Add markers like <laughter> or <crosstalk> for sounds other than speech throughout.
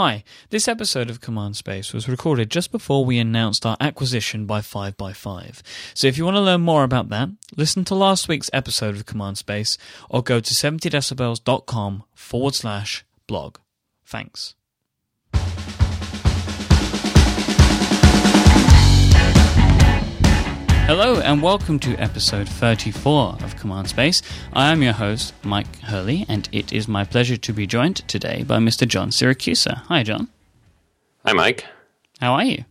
Hi, this episode of Command Space was recorded just before we announced our acquisition by 5by5. So if you want to learn more about that, listen to last week's episode of Command Space or go to 70decibels.com forward slash blog. Thanks. Hello and welcome to episode 34 of Command Space. I am your host, Myke Hurley, and it is my pleasure to be joined today by Mr. John Siracusa. Hi, John. Hi, Myke. How are you?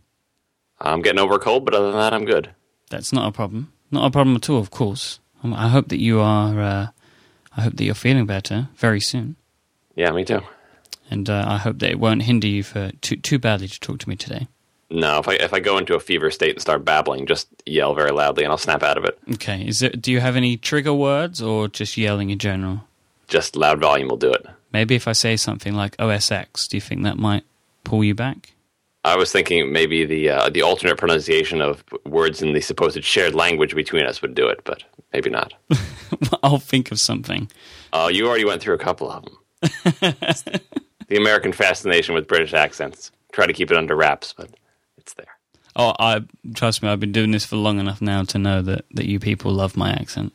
I'm getting over a cold, but other than that, I'm good. That's not a problem. Not a problem at all, of course. Um, I hope that you are. Uh, I hope that you're feeling better very soon, Yeah, me too. and uh, I hope that it won't hinder you for too too badly to talk to me today. No, if I if I go into a fever state and start babbling, just yell very loudly, and I'll snap out of it. Okay. Is it? Do you have any trigger words or just yelling in general? Just loud volume will do it. Maybe if I say something like OSX, do you think that might pull you back? I was thinking maybe the uh, the alternate pronunciation of words in the supposed shared language between us would do it, but maybe not. <laughs> I'll think of something. Oh, you already went through a couple of them. <laughs> the American fascination with British accents. Try to keep it under wraps, but it's there. Oh, I trust me. I've been doing this for long enough now to know that that you people love my accent.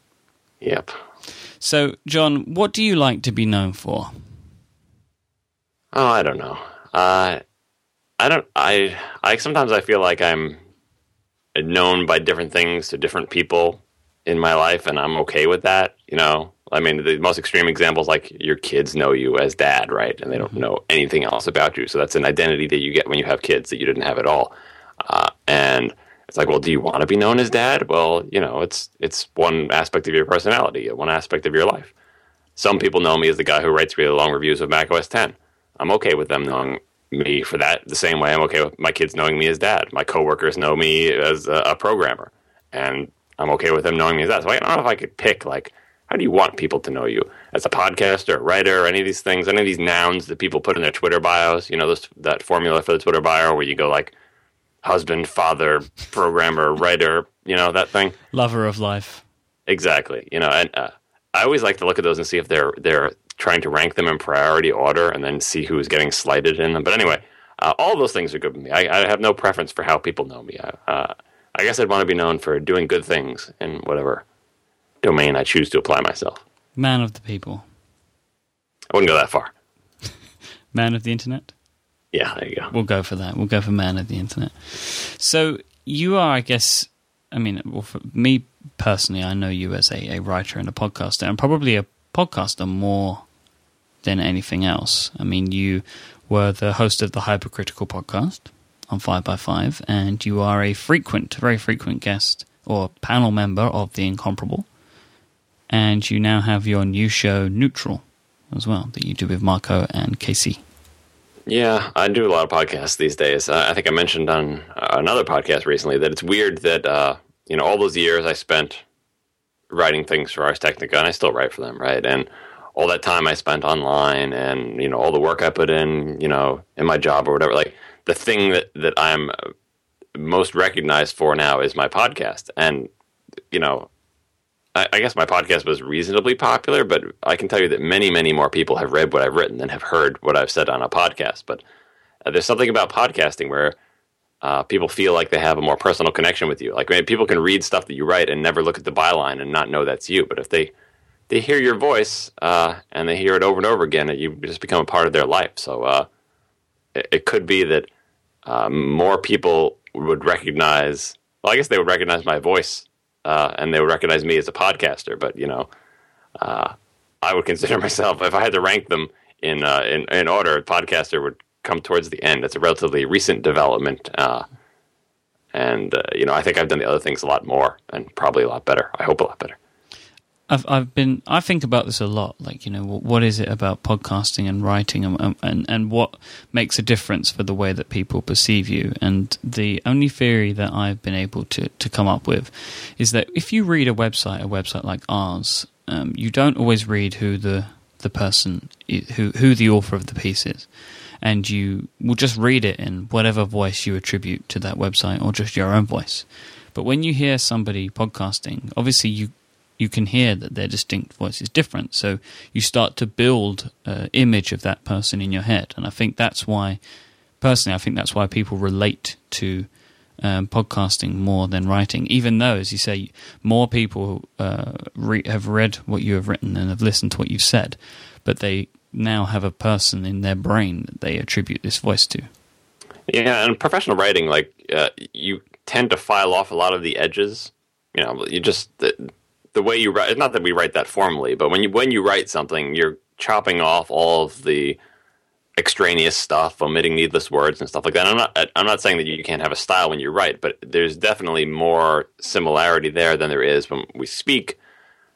Yep. So, John, what do you like to be known for? Oh, I don't know. Uh, I don't. I I sometimes I feel like I'm known by different things to different people in my life, and I'm okay with that. You know, I mean, the most extreme examples like your kids know you as dad, right, and they don't know anything else about you. So that's an identity that you get when you have kids that you didn't have at all. Uh, and it's like, well, do you want to be known as dad? Well, you know, it's it's one aspect of your personality, one aspect of your life. Some people know me as the guy who writes really long reviews of Mac OS 10. I'm okay with them knowing me for that. The same way I'm okay with my kids knowing me as dad. My coworkers know me as a, a programmer, and I'm okay with them knowing me as that. So I don't know if I could pick like, how do you want people to know you as a podcaster, a writer, any of these things, any of these nouns that people put in their Twitter bios? You know, this, that formula for the Twitter bio where you go like, husband, father, programmer, writer. You know that thing. Lover of life. Exactly. You know, and uh, I always like to look at those and see if they're they're trying to rank them in priority order, and then see who's getting slighted in them. But anyway, uh, all those things are good with me. I, I have no preference for how people know me. I, uh, I guess I'd want to be known for doing good things in whatever domain I choose to apply myself. Man of the people. I wouldn't go that far. <laughs> Man of the internet. Yeah, there you go. We'll go for that. We'll go for man of the internet. So you are, I guess. I mean, well, for me personally, I know you as a, a writer and a podcaster, and probably a podcaster more than anything else. I mean, you were the host of the Hypercritical podcast on Five by Five, and you are a frequent, very frequent guest or panel member of the Incomparable. And you now have your new show, Neutral, as well, that you do with Marco and Casey. Yeah, I do a lot of podcasts these days. Uh, I think I mentioned on uh, another podcast recently that it's weird that uh, you know all those years I spent writing things for Ars Technica, and I still write for them, right? And all that time I spent online, and you know all the work I put in, you know, in my job or whatever. Like the thing that that I'm most recognized for now is my podcast, and you know I, I guess my podcast was reasonably popular, but I can tell you that many, many more people have read what I've written than have heard what I've said on a podcast. But uh, there's something about podcasting where uh, people feel like they have a more personal connection with you. Like I mean, people can read stuff that you write and never look at the byline and not know that's you. But if they they hear your voice uh, and they hear it over and over again, you just become a part of their life. So uh, it, it could be that uh, more people would recognize. Well, I guess they would recognize my voice uh, and they would recognize me as a podcaster. But you know, uh, I would consider <laughs> myself if I had to rank them in uh, in, in order, podcaster would come towards the end. It's a relatively recent development, uh, and uh, you know, I think I've done the other things a lot more and probably a lot better. I hope a lot better. I've I've been I think about this a lot. Like you know, what, is it about podcasting and writing, and, and and what makes a difference for the way that people perceive you? And the only theory that I've been able to to come up with is that if you read a website, a website like ours, um, you don't always read who the the person who who the author of the piece is, and you will just read it in whatever voice you attribute to that website or just your own voice. But when you hear somebody podcasting, obviously you you can hear that their distinct voice is different. So you start to build an image of that person in your head, and I think that's why, personally, I think that's why people relate to um, podcasting more than writing. Even though, as you say, more people uh, re- have read what you have written and have listened to what you've said, but they now have a person in their brain that they attribute this voice to. Yeah, and professional writing, like uh, you tend to file off a lot of the edges. You know, you just the, the way you write. Not that we write that formally, but when you when you write something, you're chopping off all of the extraneous stuff, omitting needless words and stuff like that. I'm not I'm not saying that you can't have a style when you write, but there's definitely more similarity there than there is when we speak,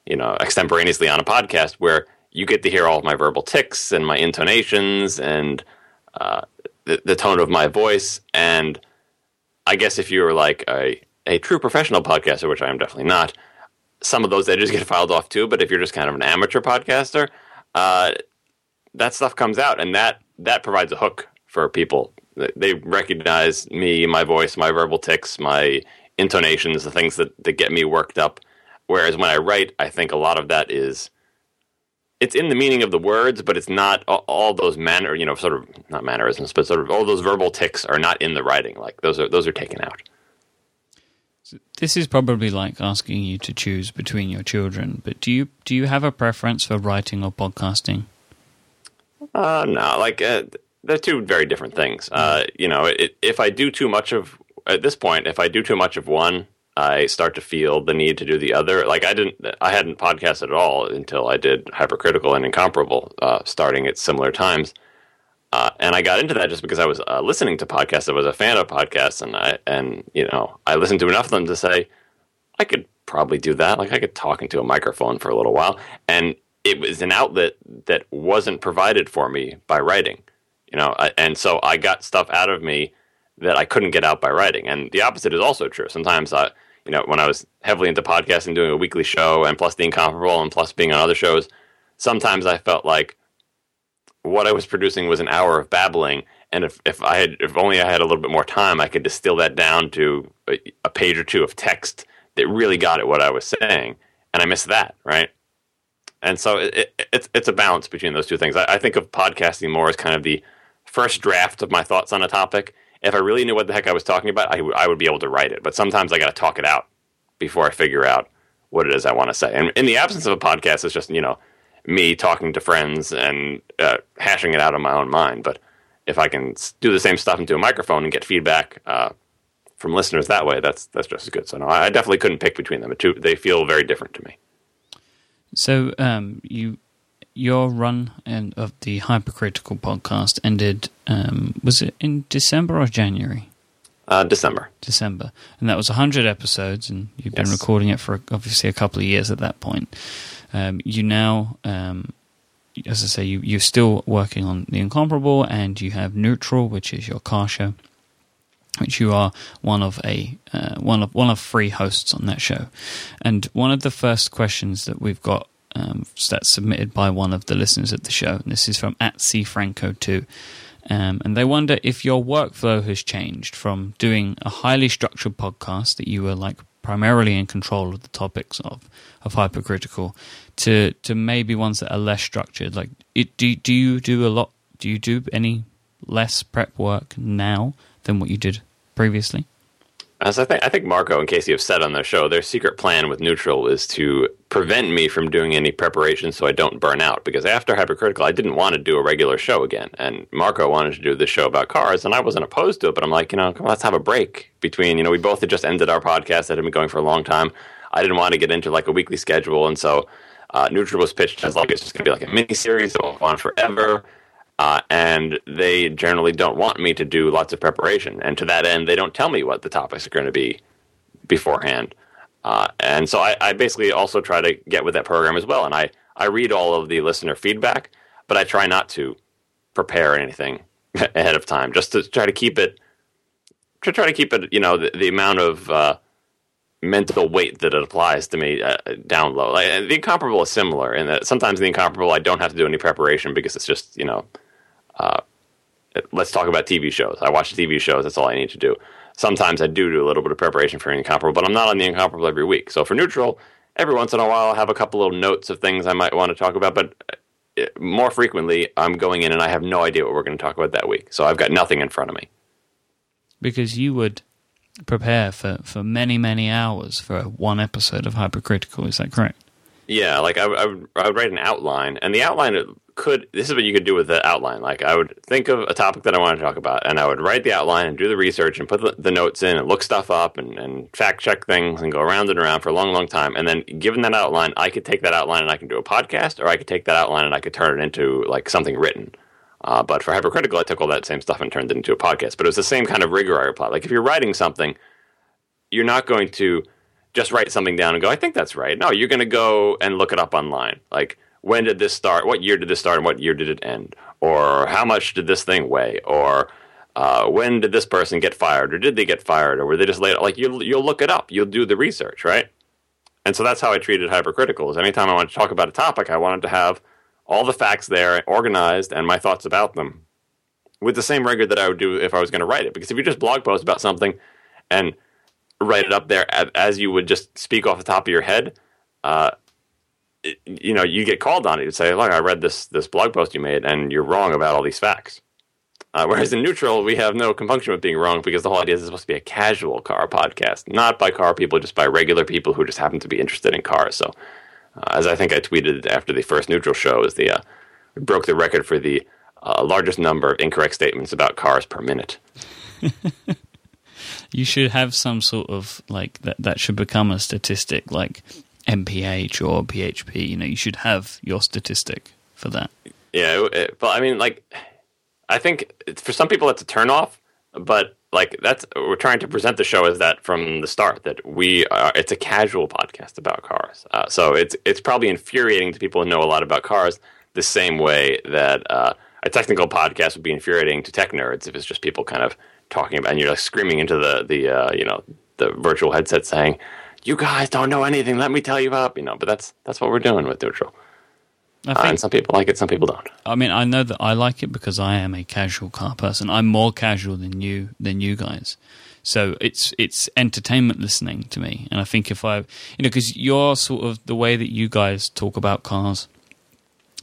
you know, extemporaneously on a podcast where you get to hear all of my verbal ticks and my intonations and uh, the, the tone of my voice. And I guess if you were like a, a true professional podcaster, which I am definitely not, some of those edges get filed off too. But if you're just kind of an amateur podcaster, uh, that stuff comes out, and that that provides a hook for people. They recognize me, my voice, my verbal ticks, my intonations, the things that, that get me worked up. Whereas when I write, I think a lot of that is it's in the meaning of the words, but it's not all those manner, you know, sort of not mannerisms, but sort of all those verbal ticks are not in the writing. Like those are those are taken out. This is probably like asking you to choose between your children, but do you do you have a preference for writing or podcasting? Uh, no, like uh, they're two very different things. Uh, you know, it, if I do too much of at this point, if I do too much of one, I start to feel the need to do the other. Like I didn't, I hadn't podcasted at all until I did Hypercritical and Incomparable, uh, starting at similar times. Uh, and I got into that just because I was uh, listening to podcasts. I was a fan of podcasts, and I and you know I listened to enough of them to say I could probably do that. Like I could talk into a microphone for a little while, and it was an outlet that wasn't provided for me by writing. You know, I, and so I got stuff out of me that I couldn't get out by writing. And the opposite is also true. Sometimes I, you know, when I was heavily into podcasting, doing a weekly show, and plus the incomparable, and plus being on other shows, sometimes I felt like what I was producing was an hour of babbling. And if, if I had, if only I had a little bit more time, I could distill that down to a, a page or two of text that really got at what I was saying. And I missed that, right? And so it, it, it's it's a balance between those two things. I, I, think of podcasting more as kind of the first draft of my thoughts on a topic, if I really knew what the heck I was talking about, I, w- I would be able to write it. But sometimes I got to talk it out before I figure out what it is I want to say. And in the absence of a podcast, it's just, you know, me talking to friends and uh, hashing it out in my own mind. But if I can do the same stuff into a microphone and get feedback uh, from listeners that way, that's that's just as good. So no, I definitely couldn't pick between them. They feel very different to me. So um, you your run and of the hypercritical podcast ended um, was it in December or January? Uh, December. December, and that was hundred episodes, and you've been yes. recording it for obviously a couple of years at that point. Um, you now, um, as I say, you, you're still working on the incomparable, and you have Neutral, which is your car show, which you are one of a uh, one of one of three hosts on that show. And one of the first questions that we've got um, that's submitted by one of the listeners at the show. And this is from at cfranco2. Um, and they wonder if your workflow has changed from doing a highly structured podcast that you were like primarily in control of the topics of of hypercritical to to maybe ones that are less structured. Like, it, do do you do a lot? Do you do any less prep work now than what you did previously? As I think, I think Marco and Casey have said on their show, their secret plan with Neutral is to prevent me from doing any preparation so I don't burn out. Because after Hypercritical, I didn't want to do a regular show again, and Marco wanted to do this show about cars, and I wasn't opposed to it. But I'm like, you know, on, let's have a break between. You know, we both had just ended our podcast that had been going for a long time. I didn't want to get into like a weekly schedule, and so uh, Neutral was pitched as like it's just going to be like a mini series that will go on forever. Uh, and they generally don't want me to do lots of preparation. And to that end, they don't tell me what the topics are going to be beforehand. Uh, and so I, I, basically also try to get with that program as well. And I, I read all of the listener feedback, but I try not to prepare anything <laughs> ahead of time, just to try to keep it, to try to keep it, you know, the, the amount of uh, mental weight that it applies to me uh, down low. Like, the incomparable is similar in that sometimes the incomparable I don't have to do any preparation because it's just, you know, uh, let's talk about TV shows. I watch TV shows. That's all I need to do. Sometimes I do do a little bit of preparation for Incomparable, but I'm not on the Incomparable every week. So for Neutral, every once in a while, I'll have a couple little notes of things I might want to talk about, but uh, more frequently, I'm going in and I have no idea what we're going to talk about that week. So I've got nothing in front of me. Because you would prepare for, for many, many hours for one episode of Hypercritical. Is that correct? Yeah, like I, I, would, I would write an outline, and the outline could. This is what you could do with the outline. Like I would think of a topic that I want to talk about, and I would write the outline and do the research and put the, the notes in and look stuff up and, and fact check things and go around and around for a long, long time. And then, given that outline, I could take that outline and I can do a podcast, or I could take that outline and I could turn it into like something written. Uh, but for Hypercritical, I took all that same stuff and turned it into a podcast. But it was the same kind of rigor I applied. Like if you're writing something, you're not going to just write something down and go, I think that's right. No, you're going to go and look it up online. Like, when did this start? What year did this start and what year did it end? Or how much did this thing weigh? Or uh, when did this person get fired? Or did they get fired? Or were they just laid Like, you'll, you'll look it up. You'll do the research, right? And so that's how I treated hypercritical. Is anytime I wanted to talk about a topic, I wanted to have all the facts there, organized, and my thoughts about them with the same rigor that I would do if I was going to write it. Because if you just blog post about something and write it up there as you would just speak off the top of your head, uh, you know, you get called on it. You say, "Look, I read this this blog post you made, and you're wrong about all these facts." Uh, whereas in neutral, we have no compunction with being wrong because the whole idea is it's supposed to be a casual car podcast, not by car people, just by regular people who just happen to be interested in cars. So, uh, as I think I tweeted after the first neutral show, is the uh, broke the record for the uh, largest number of incorrect statements about cars per minute. <laughs> you should have some sort of like that. That should become a statistic, like MPH or PHP. You know, you should have your statistic for that. Yeah, it, but I mean, like, I think for some people it's a turnoff, but like that's we're trying to present the show as that from the start that we are. It's a casual podcast about cars, uh, so it's it's probably infuriating to people who know a lot about cars the same way that uh, a technical podcast would be infuriating to tech nerds if it's just people kind of talking about and you're like screaming into the the uh, you know the virtual headset saying, "You guys don't know anything. Let me tell you up." You know, but that's that's what we're doing with neutral. Uh, and some people like it, some people don't. I mean, I know that I like it because I am a casual car person. I'm more casual than you than you guys. So it's it's entertainment listening to me, and I think if I, you know, because you're sort of the way that you guys talk about cars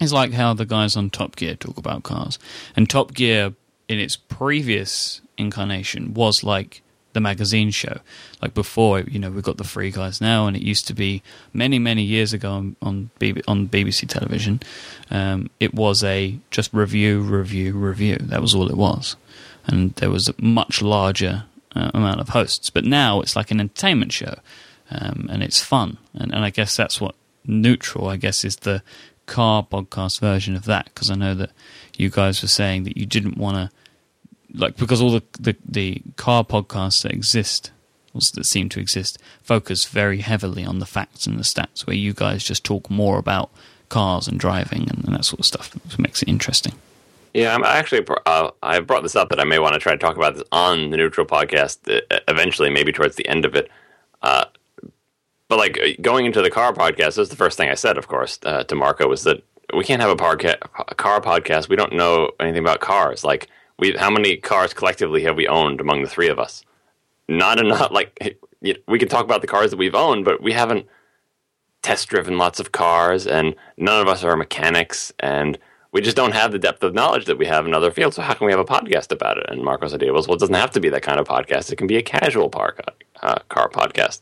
is like how the guys on Top Gear talk about cars, and Top Gear in its previous incarnation was like the magazine show. Like before, you know, we've got the Free Guys now, and it used to be many, many years ago on on, on BBC television. Um, it was a just review, review, review. That was all it was, and there was a much larger uh, amount of hosts. But now it's like an entertainment show, um, and it's fun. And, and I guess that's what neutral. I guess is the car podcast version of that because I know that you guys were saying that you didn't want to like because all the, the, the car podcasts that exist that seem to exist focus very heavily on the facts and the stats where you guys just talk more about cars and driving and, that sort of stuff which makes it interesting. Yeah i'm actually uh, i brought this up that i may want to try to talk about this on the neutral podcast uh, eventually maybe towards the end of it. Uh, but like going into the car podcast this is the first thing i said of course uh, to marco was that we can't have a, a car podcast. We don't know anything about cars. Like we how many cars collectively have we owned among the three of us? Not enough. Like we can talk about the cars that we've owned, but we haven't test driven lots of cars, and none of us are mechanics, and we just don't have the depth of knowledge that we have in other fields. So how can we have a podcast about it? And Marco's idea was, well, it doesn't have to be that kind of podcast. It can be a casual park, uh, car podcast.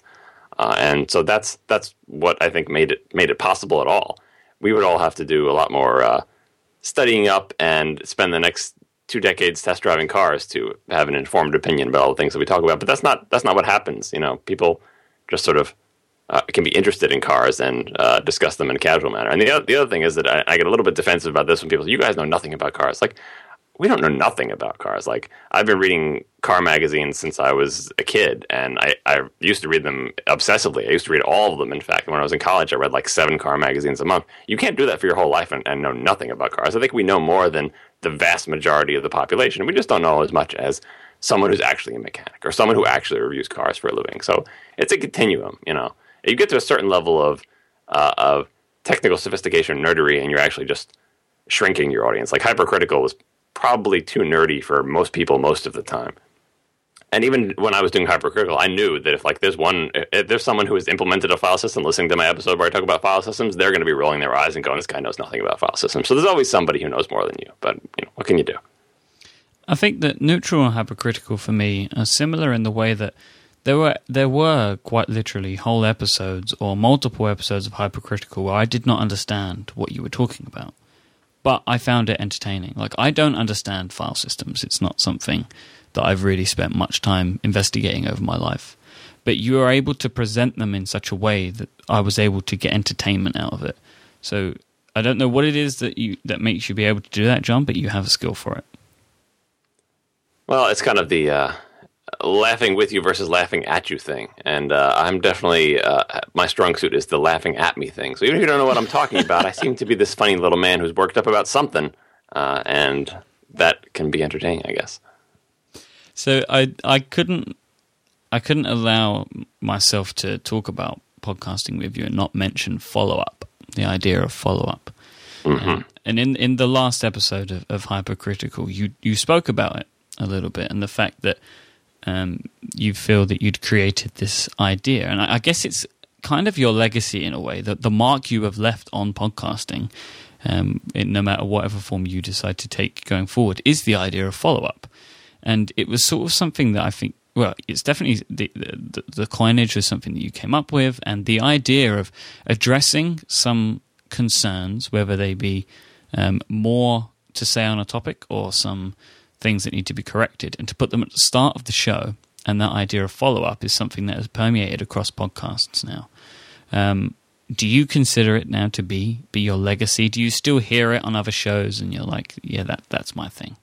Uh, and so that's that's what I think made it made it possible at all. We would all have to do a lot more uh, studying up and spend the next two decades test driving cars to have an informed opinion about all the things that we talk about. But that's not that's not what happens. You know, people just sort of uh, can be interested in cars and uh, discuss them in a casual manner. And the other, the other thing is that I, I, get a little bit defensive about this when people say, "You guys know nothing about cars." Like, we don't know nothing about cars. Like, I've been reading car magazines since I was a kid, and I, I used to read them obsessively. I used to read all of them. In fact, when I was in college, I read like seven car magazines a month. You can't do that for your whole life and, and know nothing about cars. I think we know more than the vast majority of the population. We just don't know as much as someone who's actually a mechanic or someone who actually reviews cars for a living. So it's a continuum, you know. You get to a certain level of uh, of technical sophistication, nerdery, and you're actually just shrinking your audience. Like hypercritical was probably too nerdy for most people most of the time. and even when I was doing hypercritical, I knew that if like there's one, if there's someone who has implemented a file system listening to my episode where I talk about file systems, they're going to be rolling their eyes and going, "This guy knows nothing about file systems." So there's always somebody who knows more than you. But you know, what can you do? I think that neutral and hypercritical for me are similar in the way that there were there were quite literally whole episodes or multiple episodes of hypercritical where I did not understand what you were talking about, but I found it entertaining. Like I don't understand file systems; it's not something that I've really spent much time investigating over my life. But you are able to present them in such a way that I was able to get entertainment out of it. So I don't know what it is that you that makes you be able to do that, John, but you have a skill for it. Well, it's kind of the uh, laughing with you versus laughing at you thing, and uh, I'm definitely uh, my strong suit is the laughing at me thing. So even if you don't know what I'm talking about, I seem to be this funny little man who's worked up about something, uh, and that can be entertaining, I guess. So I I couldn't I couldn't allow myself to talk about podcasting with you and not mention follow up. The idea of follow up. Mm-hmm. And in in the last episode of, of Hypercritical, you you spoke about it a little bit and the fact that um, you feel that you'd created this idea, and I, I, guess it's kind of your legacy in a way that the mark you have left on podcasting, um, in no matter whatever form you decide to take going forward, is the idea of follow up, and it was sort of something that I think. Well, it's definitely the, the, the coinage was something that you came up with, and the idea of addressing some concerns, whether they be um, more to say on a topic or some things that need to be corrected and to put them at the start of the show. And that idea of follow up is something that has permeated across podcasts now. Um, do you consider it now to be be your legacy? Do you still hear it on other shows and you're like, yeah, that that's my thing?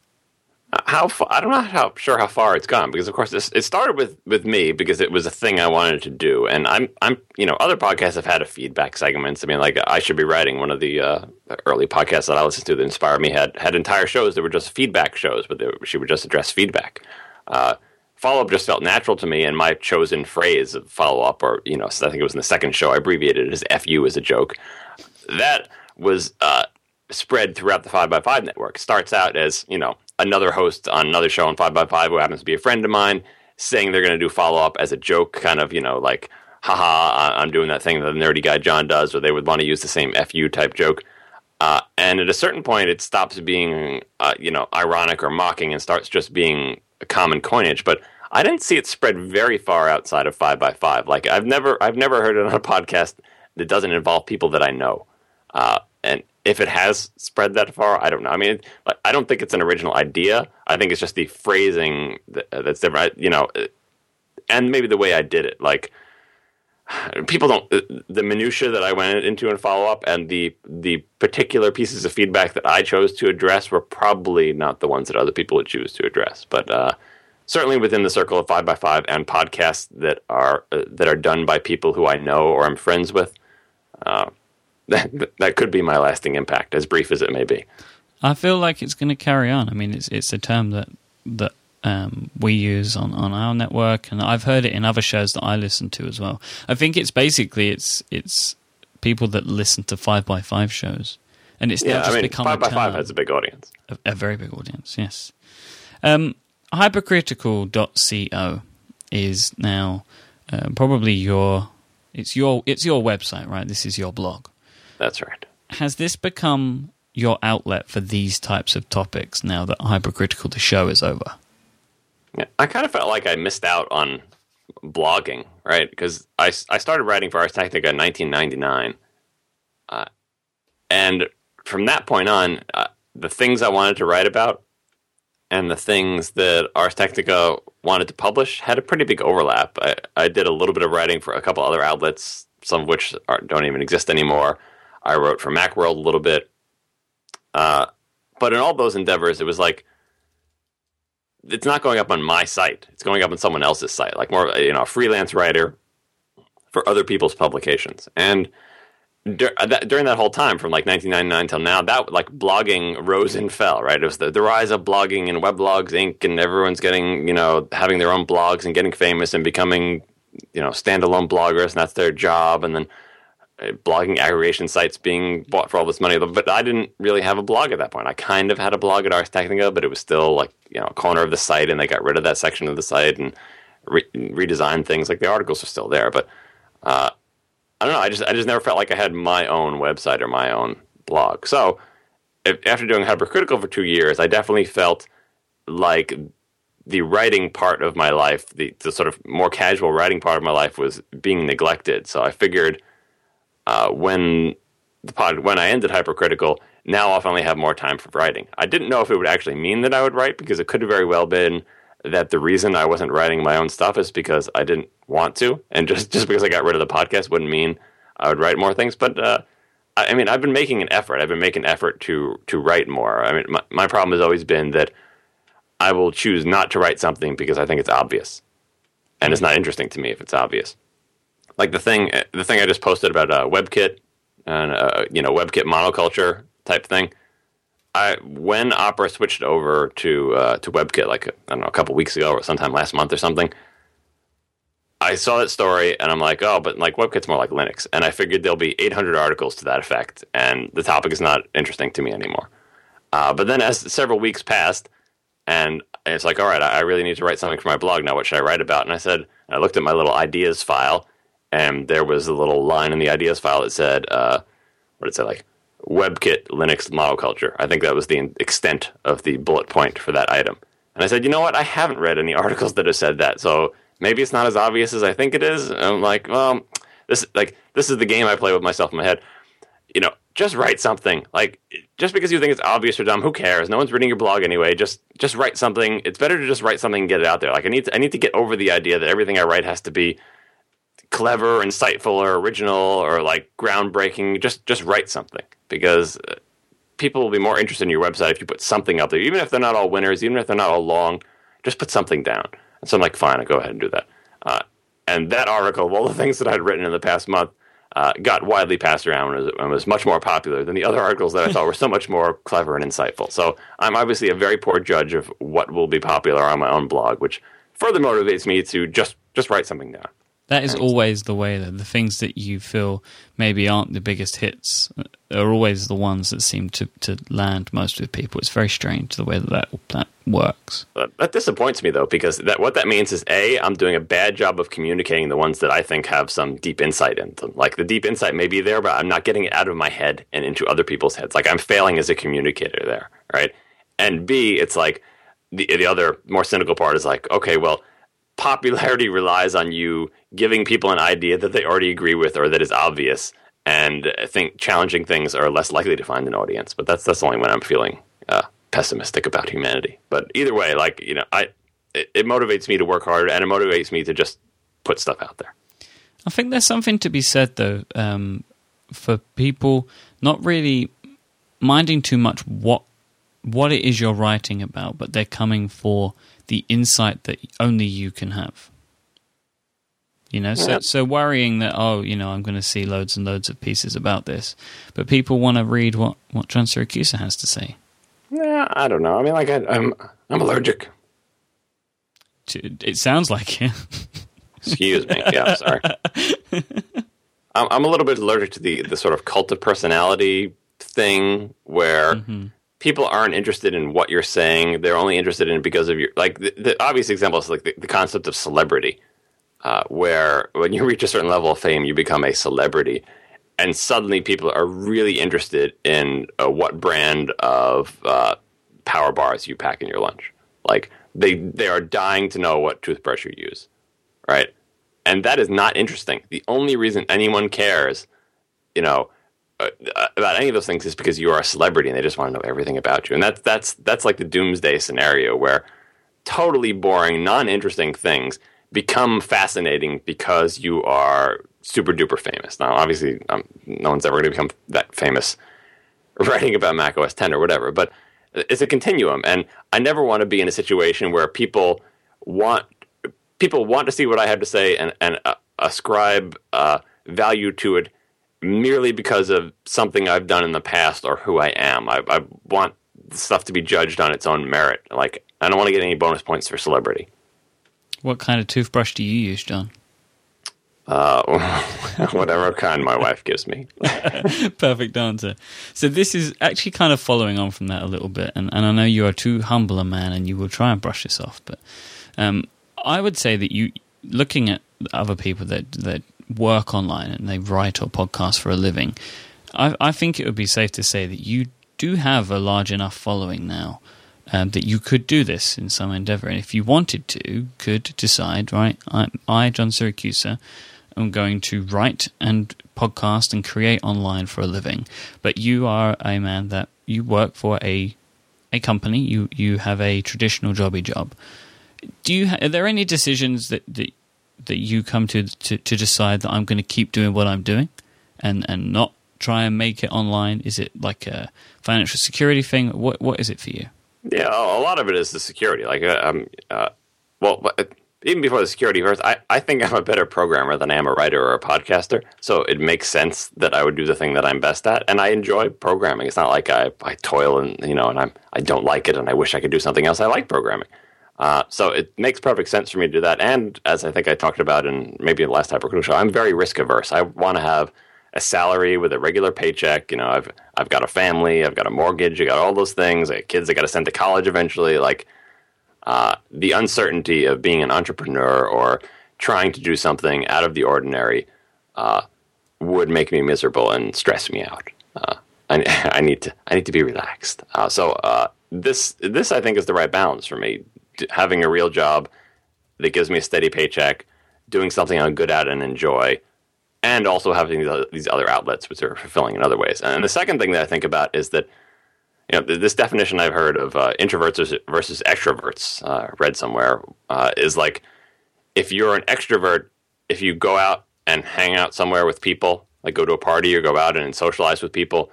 How far, I don't know how sure how far it's gone because of course this, it started with with me because it was a thing I wanted to do. And I'm I'm you know other podcasts have had a feedback segments I mean like I should be writing one of the uh, early podcasts that I listened to that inspired me had had entire shows that were just feedback shows but they, she would just address feedback. Uh, follow up just felt natural to me and my chosen phrase of follow up or you know I think it was in the second show I abbreviated it as fu as a joke that was uh, spread throughout the 5by5 network. Starts out as you know another host on another show on 5by5 who happens to be a friend of mine saying they're going to do follow up as a joke, kind of, you know, like, haha, I'm doing that thing that the nerdy guy John does, or they would want to use the same FU type joke. Uh, and at a certain point, it stops being, uh, you know, ironic or mocking and starts just being a common coinage. But I didn't see it spread very far outside of 5by5. Like, I've never, I've never heard it on a <laughs> podcast that doesn't involve people that I know. Uh, and if it has spread that far, I don't know. I mean, I don't think it's an original idea. I think it's just the phrasing that's different. You know, and maybe the way I did it. Like people don't the minutia that I went into and follow up, and the the particular pieces of feedback that I chose to address were probably not the ones that other people would choose to address. But uh, certainly within the circle of five by five and podcasts that are uh, that are done by people who I know or I'm friends with. Uh, that <laughs> that could be my lasting impact, as brief as it may be. I feel like it's going to carry on. I mean, it's it's a term that that um, we use on, on our network, and I've heard it in other shows that I listen to as well. I think it's basically it's it's people that listen to five by five shows, and it's yeah, just I mean, become five by five has a big audience, a, a very big audience. Yes, um, hypercritical.co is now uh, probably your it's your it's your website, right? This is your blog. That's right. Has this become your outlet for these types of topics now that Hypercritical the show is over? Yeah, I kind of felt like I missed out on blogging, right? Because I, I started writing for Ars Technica in 1999. Uh, and from that point on, uh, the things I wanted to write about and the things that Ars Technica wanted to publish had a pretty big overlap. I, I did a little bit of writing for a couple other outlets, some of which are, don't even exist anymore. I wrote for Macworld a little bit. Uh, but in all those endeavors, it was like it's not going up on my site; it's going up on someone else's site, like more you know, a freelance writer for other people's publications. And dur- uh, that, during that whole time, from like 1999 till now, that like blogging rose and fell. Right, it was the, the rise of blogging and Weblogs Inc. and everyone's getting you know having their own blogs and getting famous and becoming you know standalone bloggers, and that's their job. And then blogging aggregation sites being bought for all this money. But I didn't really have a blog at that point. I kind of had a blog at Ars Technica, but it was still like you know a corner of the site, and they got rid of that section of the site and re- redesigned things. Like the articles are still there, but uh, I don't know. I just I just never felt like I had my own website or my own blog. So if, after doing hypercritical for two years, I definitely felt like the writing part of my life, the, the sort of more casual writing part of my life, was being neglected. So I figured uh, when the pod, when I ended hypercritical, now I'll finally have more time for writing. I didn't know if it would actually mean that I would write because it could have very well been that the reason I wasn't writing my own stuff is because I didn't want to, and just just because I got rid of the podcast wouldn't mean I would write more things. But uh, I, I mean, I've been making an effort. I've been making an effort to to write more. I mean, my, my problem has always been that I will choose not to write something because I think it's obvious, and it's not interesting to me if it's obvious. Like the thing, the thing I just posted about uh, WebKit and uh, you know WebKit monoculture type thing. I when Opera switched over to uh, to WebKit, like I don't know, a couple weeks ago or sometime last month or something, I saw that story and I'm like, oh, but like WebKit's more like Linux, and I figured there'll be 800 articles to that effect, and the topic is not interesting to me anymore. Uh, but then as several weeks passed, and it's like, all right, I really need to write something for my blog now. What should I write about? And I said, I looked at my little ideas file, and there was a little line in the ideas file that said, uh, what did it say, like WebKit Linux monoculture. I think that was the extent of the bullet point for that item. And I said, you know what? I haven't read any <laughs> articles that have said that, so maybe it's not as obvious as I think it is. And I'm like, well, this like this is the game I play with myself in my head. You know, just write something. Like just because you think it's obvious or dumb, who cares? No one's reading your blog anyway. Just just write something. It's better to just write something and get it out there. Like I need to, I need to get over the idea that everything I write has to be clever, insightful, or original, or like groundbreaking. Just just write something because uh, people will be more interested in your website if you put something up there, even if they're not all winners, even if they're not all long. Just put something down. And so I'm like, fine, I'll go ahead and do that. Uh, and that article, of all the things that I'd written in the past month, uh, got widely passed around and was, and was, much more popular than the other articles that I thought were so much more clever and insightful. So I'm obviously a very poor judge of what will be popular on my own blog, which further motivates me to just just write something down. That is always the way, that The things that you feel maybe aren't the biggest hits are always the ones that seem to, to land most with people. It's very strange the way that that, that works. That disappoints me, though, because that what that means is A, I'm doing a bad job of communicating the ones that I think have some deep insight in them. Like the deep insight may be there, but I'm not getting it out of my head and into other people's heads. Like I'm failing as a communicator there, right? And B, it's like the, the other more cynical part is like, okay, well, popularity <laughs> relies on you giving people an idea that they already agree with or that is obvious. And I think challenging things are less likely to find an audience. But that's that's only when I'm feeling uh, pessimistic about humanity. But either way, like you know, I it, it motivates me to work hard, and it motivates me to just put stuff out there. I think there's something to be said though um, for people not really minding too much what what it is you're writing about, but they're coming for the insight that only you can have. You know, so so worrying that oh, you know, I'm going to see loads and loads of pieces about this, but people want to read what what John Siracusa has to say. Yeah, I don't know. I mean, like I, I'm I'm allergic. It sounds like it. Excuse me. Yeah, sorry. <laughs> I'm, I'm a little bit allergic to the the sort of cult of personality thing where. Mm-hmm people aren't interested in what you're saying. They're only interested in it because of your like the, the obvious example is like the, the concept of celebrity, uh, where when you reach a certain level of fame, you become a celebrity, and suddenly people are really interested in uh, what brand of uh, power bars you pack in your lunch. Like they they are dying to know what toothbrush you use, right? And that is not interesting. The only reason anyone cares, you know uh, about any of those things is because you are a celebrity and they just want to know everything about you. And that's that's that's like the doomsday scenario where totally boring, non-interesting things become fascinating because you are super duper famous. Now, obviously, um, no one's ever going to become that famous <laughs> writing about Mac OS 10 or whatever, but it's a continuum, and I never want to be in a situation where people want people want to see what I have to say and and uh, ascribe uh, value to it merely because of something I've done in the past or who I am. I, I want stuff to be judged on its own merit. Like I don't want to get any bonus points for celebrity. What kind of toothbrush do you use, John? Uh, <laughs> whatever kind my wife gives me. <laughs> Perfect answer. So this is actually kind of following on from that a little bit, and, and I know you are too humble a man, and you will try and brush this off, but um, I would say that you looking at other people that that work online and they write or podcast for a living, I, I think it would be safe to say that you do have a large enough following now um, that you could do this in some endeavor. And if you wanted to, could decide, right, I, I John Siracusa, am going to write and podcast and create online for a living. But you are a man that you work for a a company. You you have a traditional jobby job. Do you? Ha- are there any decisions that, that that you come to, to to decide that I'm going to keep doing what I'm doing, and and not try and make it online? Is it like a financial security thing? What what is it for you? Yeah, a lot of it is the security. Like, uh, um, uh, well, even before the security first, I, I think I'm a better programmer than I am a writer or a podcaster. So it makes sense that I would do the thing that I'm best at, and I enjoy programming. It's not like I, I toil and you know, and I'm I don't like it, and I wish I could do something else. I like programming. Uh, so it makes perfect sense for me to do that. And as I think I talked about in maybe the last Hypercritical show, I'm very risk averse. I want to have a salary with a regular paycheck. You know, I've I've got a family, I've got a mortgage, I got all those things. I kids I got to send to college eventually. Like uh, the uncertainty of being an entrepreneur or trying to do something out of the ordinary uh, would make me miserable and stress me out. Uh, I, <laughs> I, need to I need to be relaxed. Uh, so uh, this this I think is the right balance for me having a real job that gives me a steady paycheck, doing something I'm good at and enjoy, and also having these other outlets which are fulfilling in other ways. And the second thing that I think about is that you know this definition I've heard of uh, introverts versus extroverts, uh, read somewhere, uh, is like if you're an extrovert, if you go out and hang out somewhere with people, like go to a party or go out and socialize with people,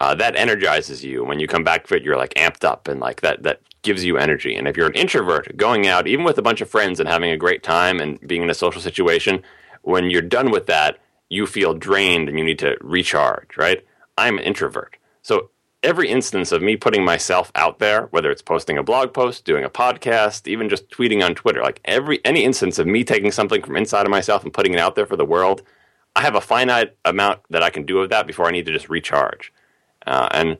uh, that energizes you. When you come back to it, you're like amped up and like that that gives you energy. And if you're an introvert, going out, even with a bunch of friends and having a great time and being in a social situation, when you're done with that, you feel drained and you need to recharge, right? I'm an introvert. So every instance of me putting myself out there, whether it's posting a blog post, doing a podcast, even just tweeting on Twitter, like every any instance of me taking something from inside of myself and putting it out there for the world, I have a finite amount that I can do of that before I need to just recharge. Uh, and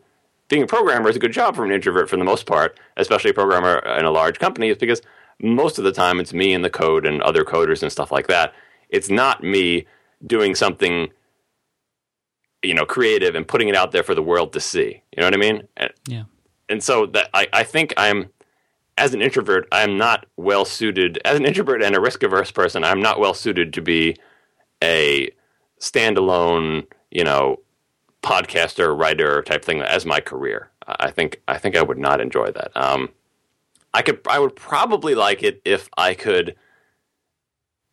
being a programmer is a good job for an introvert for the most part, especially a programmer in a large company, is because most of the time it's me and the code and other coders and stuff like that. It's not me doing something, you know, creative and putting it out there for the world to see. You know what I mean? Yeah. And so that I, I think I'm as an introvert, I'm not well suited as an introvert and a risk averse person, I'm not well suited to be a standalone, you know, podcaster, writer type thing as my career. I think I think I would not enjoy that. Um, I could I would probably like it if I could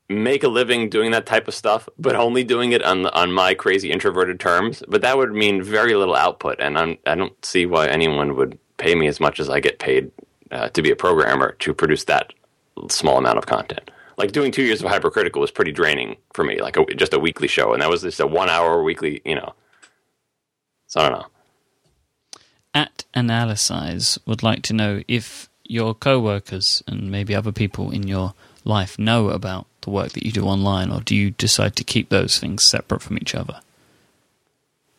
make a living doing that type of stuff, but only doing it on on my crazy introverted terms. But that would mean very little output, and I'm, I do not see why anyone would pay me as much as I get paid uh, to be a programmer to produce that small amount of content. Like doing two years of hypercritical was pretty draining for me, like a, just a weekly show, and that was just a one hour weekly, you know so I don't know. At Analysize would like to know if your co-workers and maybe other people in your life know about the work that you do online, or do you decide to keep those things separate from each other?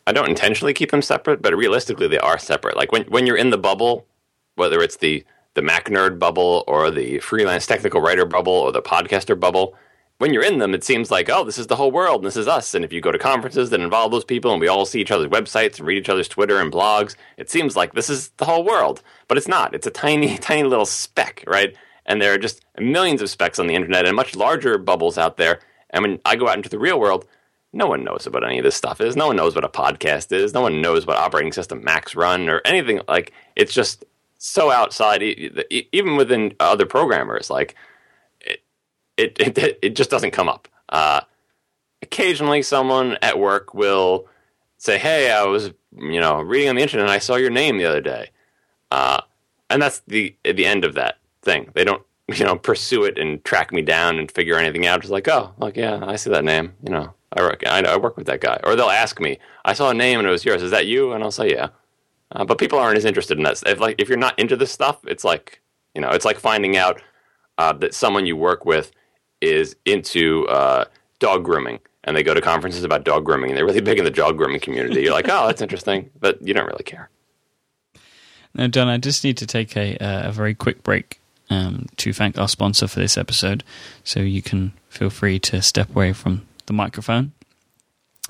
I don't intentionally keep them separate, but realistically, they are separate. Like when when you're in the bubble, whether it's the the Mac nerd bubble or the freelance technical writer bubble or the podcaster bubble, when you're in them, it seems like, oh, this is the whole world, and this is us. And if you go to conferences that involve those people, and we all see each other's websites and read each other's Twitter and blogs, it seems like this is the whole world. But it's not. It's a tiny, <laughs> tiny little speck, right? And there are just millions of specs on the internet and much larger bubbles out there. And when I go out into the real world, no one knows what any of this stuff is. No one knows what a podcast is. No one knows what operating system Macs run or anything. Like, it's just so outside, even within other programmers. Like, it, <laughs> it, it just doesn't come up. Uh, occasionally, someone at work will say, "Hey, I was you know reading on the internet, and I saw your name the other day," uh, and that's the the end of that thing. They don't <laughs> you know pursue it and track me down and figure anything out. It's like, oh, like yeah, I see that name. You know, I work I, I work with that guy. Or they'll ask me, "I saw a name and it was yours. Is that you?" And I'll say, "Yeah." Uh, but people aren't as interested in that. If like if you're not into this stuff, it's like you know, it's like finding out uh, that someone you work with is into uh, dog grooming, and they go to conferences about dog grooming, and they're really <laughs> big in the dog grooming community. You're like, oh, that's interesting, but you don't really care. Now, Don, I just need to take a, uh, a very quick break um, to thank our sponsor for this episode. So you can feel free to step away from the microphone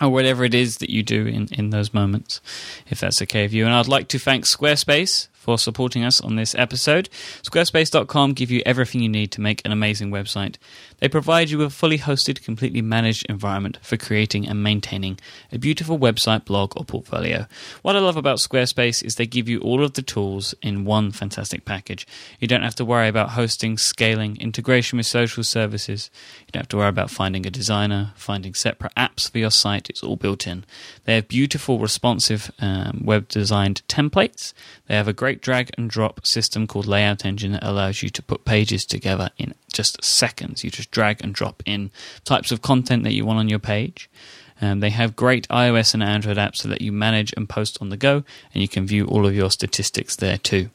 or whatever it is that you do in, in those moments, if that's okay with you. And I'd like to thank Squarespace for supporting us on this episode. Squarespace.com give you everything you need to make an amazing website. They provide you with a fully hosted, completely managed environment for creating and maintaining a beautiful website, blog, or portfolio. What I love about Squarespace is they give you all of the tools in one fantastic package. You don't have to worry about hosting, scaling, integration with social services. You don't have to worry about finding a designer, finding separate apps for your site. It's all built in. They have beautiful, responsive, um, web designed templates. They have a great drag and drop system called Layout Engine that allows you to put pages together in just seconds. You just drag and drop in types of content that you want on your page. Um, they have great iOS and Android apps so that you manage and post on the go, and you can view all of your statistics there too.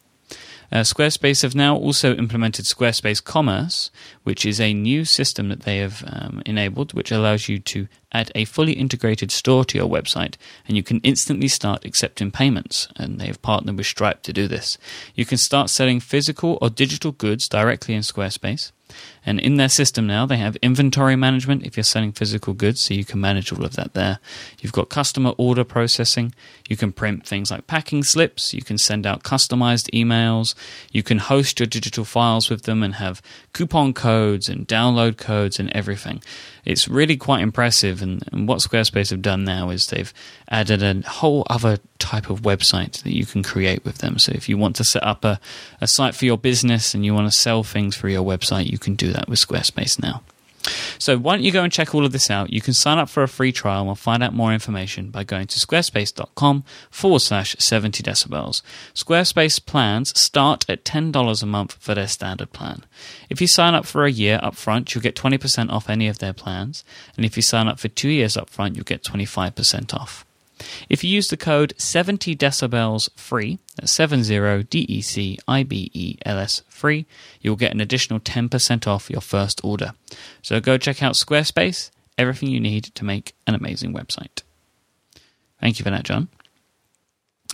Uh, Squarespace have now also implemented Squarespace Commerce, which is a new system that they have um, enabled, which allows you to add a fully integrated store to your website, and you can instantly start accepting payments. And they have partnered with Stripe to do this. You can start selling physical or digital goods directly in Squarespace. And in their system now, they have inventory management if you're selling physical goods, so you can manage all of that there. You've got customer order processing. You can print things like packing slips. You can send out customized emails. You can host your digital files with them and have coupon codes and download codes and everything. It's really quite impressive. And, and what Squarespace have done now is they've added a whole other type of website that you can create with them. So if you want to set up a, a site for your business and you want to sell things for your website, you can do that with Squarespace now. So why don't you go and check all of this out? You can sign up for a free trial and find out more information by going to squarespace.com forward slash 70 decibels. Squarespace plans start at $10 a month for their standard plan. If you sign up for a year up front, you'll get 20% off any of their plans. And if you sign up for two years up front, you'll get 25% off. If you use the code 70 decibels free, that's 70 D E C I B E L S free, you'll get an additional 10% off your first order. So go check out Squarespace, everything you need to make an amazing website. Thank you for that, John.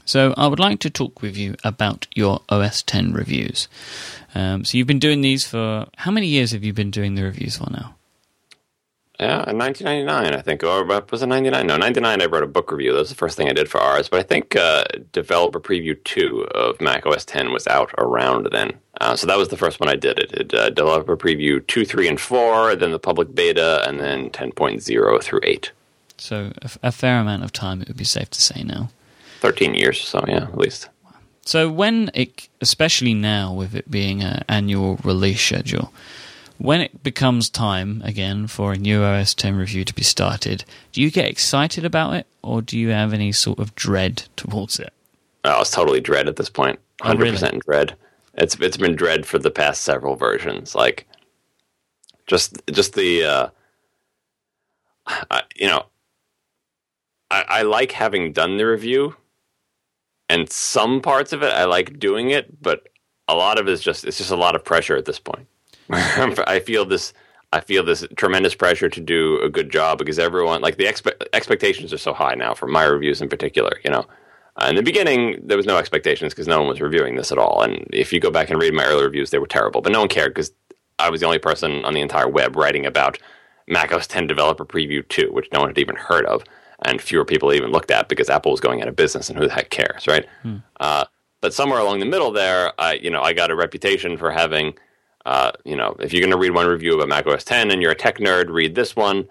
So, I would like to talk with you about your OS 10 reviews. Um, so, you've been doing these for how many years have you been doing the reviews for now? Yeah, in 1999, I think. Or was it 99? No, 99, I wrote a book review. That was the first thing I did for Ars. But I think uh, Developer Preview 2 of Mac OS 10 was out around then. Uh, so that was the first one I did. It did uh, Developer Preview 2, 3, and 4, then the public beta, and then 10.0 through 8. So a, a fair amount of time, it would be safe to say now. 13 years, or so yeah, at least. So when it, especially now with it being an annual release schedule, when it becomes time again for a new OS 10 review to be started, do you get excited about it or do you have any sort of dread towards it? Oh, it's totally dread at this point. 100% oh, really? dread. It's it's been dread for the past several versions. Like just just the uh I, you know I, I like having done the review and some parts of it I like doing it, but a lot of it is just it's just a lot of pressure at this point. <laughs> I feel this. I feel this tremendous pressure to do a good job because everyone, like the expe- expectations are so high now for my reviews in particular. You know, uh, in the beginning there was no expectations because no one was reviewing this at all. And if you go back and read my early reviews, they were terrible, but no one cared because I was the only person on the entire web writing about Mac OS 10 Developer Preview 2, which no one had even heard of, and fewer people even looked at because Apple was going out of business, and who the heck cares, right? Hmm. Uh, but somewhere along the middle there, I, you know, I got a reputation for having uh, you know, if you're going to read one review about Mac OS 10 and you're a tech nerd, read this one.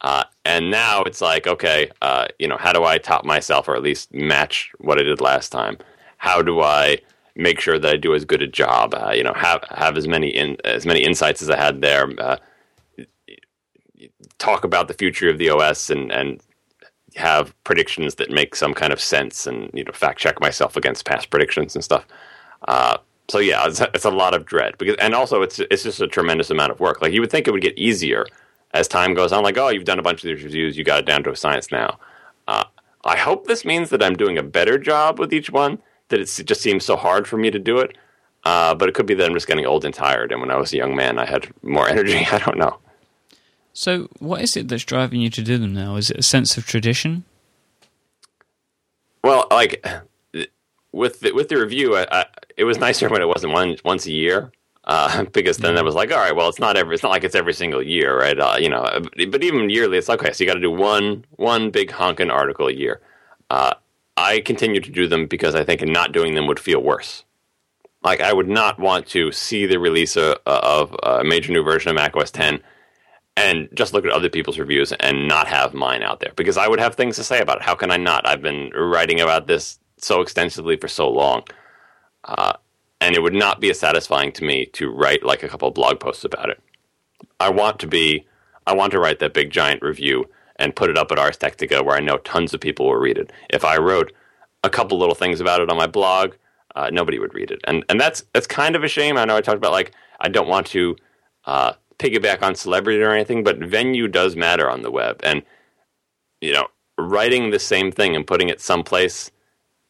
Uh, and now it's like, okay, uh, you know, how do I top myself or at least match what I did last time? How do I make sure that I do as good a job? Uh, you know, have have as many in, as many insights as I had there. Uh, talk about the future of the OS and and have predictions that make some kind of sense, and you know, fact check myself against past predictions and stuff. So yeah, it's, it's a lot of dread because, and also it's it's just a tremendous amount of work. Like you would think it would get easier as time goes on. Like oh, you've done a bunch of these reviews, you got it down to a science now. Uh, I hope this means that I'm doing a better job with each one. That it just seems so hard for me to do it. Uh, but it could be that I'm just getting old and tired. And when I was a young man, I had more <laughs> energy. I don't know. So, what is it that's driving you to do them now? Is it a sense of tradition? Well, like with the, with the review, I, I, it was nicer when it wasn't one once a year. Uh, <laughs> because then it was like, all right, well, it's not every, it's not like it's every single year, right? Uh, you know, but even yearly, it's like, okay, so you got to do one, one big honking article a year. Uh, I continue to do them because I think not doing them would feel worse. Like I would not want to see the release of, of a major new version of macOS 10 and just look at other people's reviews and not have mine out there because I would have things to say about it. How can I not? I've been writing about this so extensively for so long. Uh, and it would not be as satisfying to me to write like a couple blog posts about it. I want to be, I want to write that big giant review and put it up at Ars Technica where I know tons of people will read it. If I wrote a couple little things about it on my blog, uh, nobody would read it, and and that's that's kind of a shame. I know I talked about like I don't want to uh, piggyback on celebrity or anything, but venue does matter on the web, and you know, writing the same thing and putting it someplace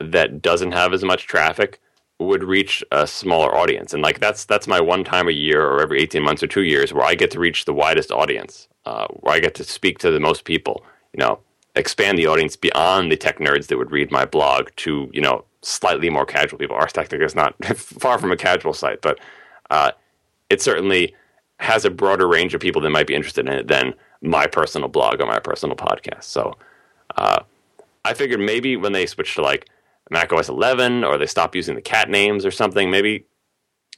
that doesn't have as much traffic would reach a smaller audience. And like that's that's my one time a year or every 18 months or 2 years where I get to reach the widest audience, uh, where I get to speak to the most people, you know, expand the audience beyond the tech nerds that would read my blog to, you know, slightly more casual people. Ars Technica is not <laughs> far from a casual site, but uh, it certainly has a broader range of people that might be interested in it than my personal blog or my personal podcast. So uh, I figured maybe when they switch to like Mac OS 11 or they stop using the cat names or something, maybe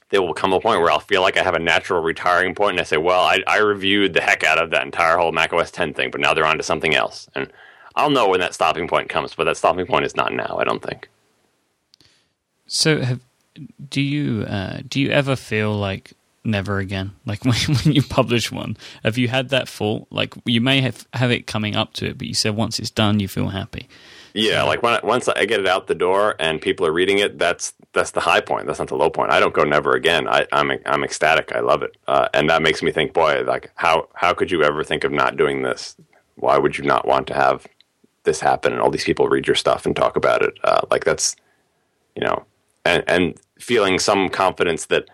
there will come a point where I'll feel like I have a natural retiring point and I say, well, I, I reviewed the heck out of that entire whole Mac OS 10 thing, but now they're on to something else. And I'll know when that stopping point comes, but that stopping point is not now, I don't think. So, have, do you uh, do you ever feel like never again? <laughs> Like when, when you publish one, have you had that thought? Like you may have have it coming up to it, but you said once it's done, you feel happy. Yeah, like when once I get it out the door and people are reading it, that's that's the high point. That's not the low point. I don't go never again. I, am I'm, I'm ecstatic. I love it, uh, and that makes me think, boy, like how how could you ever think of not doing this? Why would you not want to have this happen and all these people read your stuff and talk about it? Uh, like that's you know, and and feeling some confidence that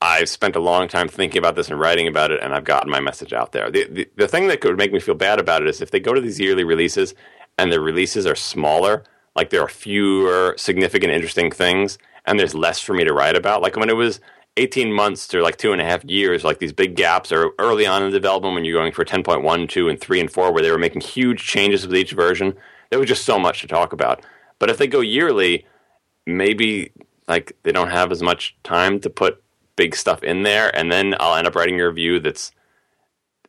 I've spent a long time thinking about this and writing about it, and I've gotten my message out there. The, the, the thing that could make me feel bad about it is if they go to these yearly releases and the releases are smaller, like there are fewer significant, interesting things, and there's less for me to write about. Like when it was 18 months to like two and a half years, like these big gaps are early on in the development when you're going for 10.1, 2, and 3 and 4, where they were making huge changes with each version. There was just so much to talk about. But if they go yearly, maybe like they don't have as much time to put big stuff in there, and then I'll end up writing a review that's.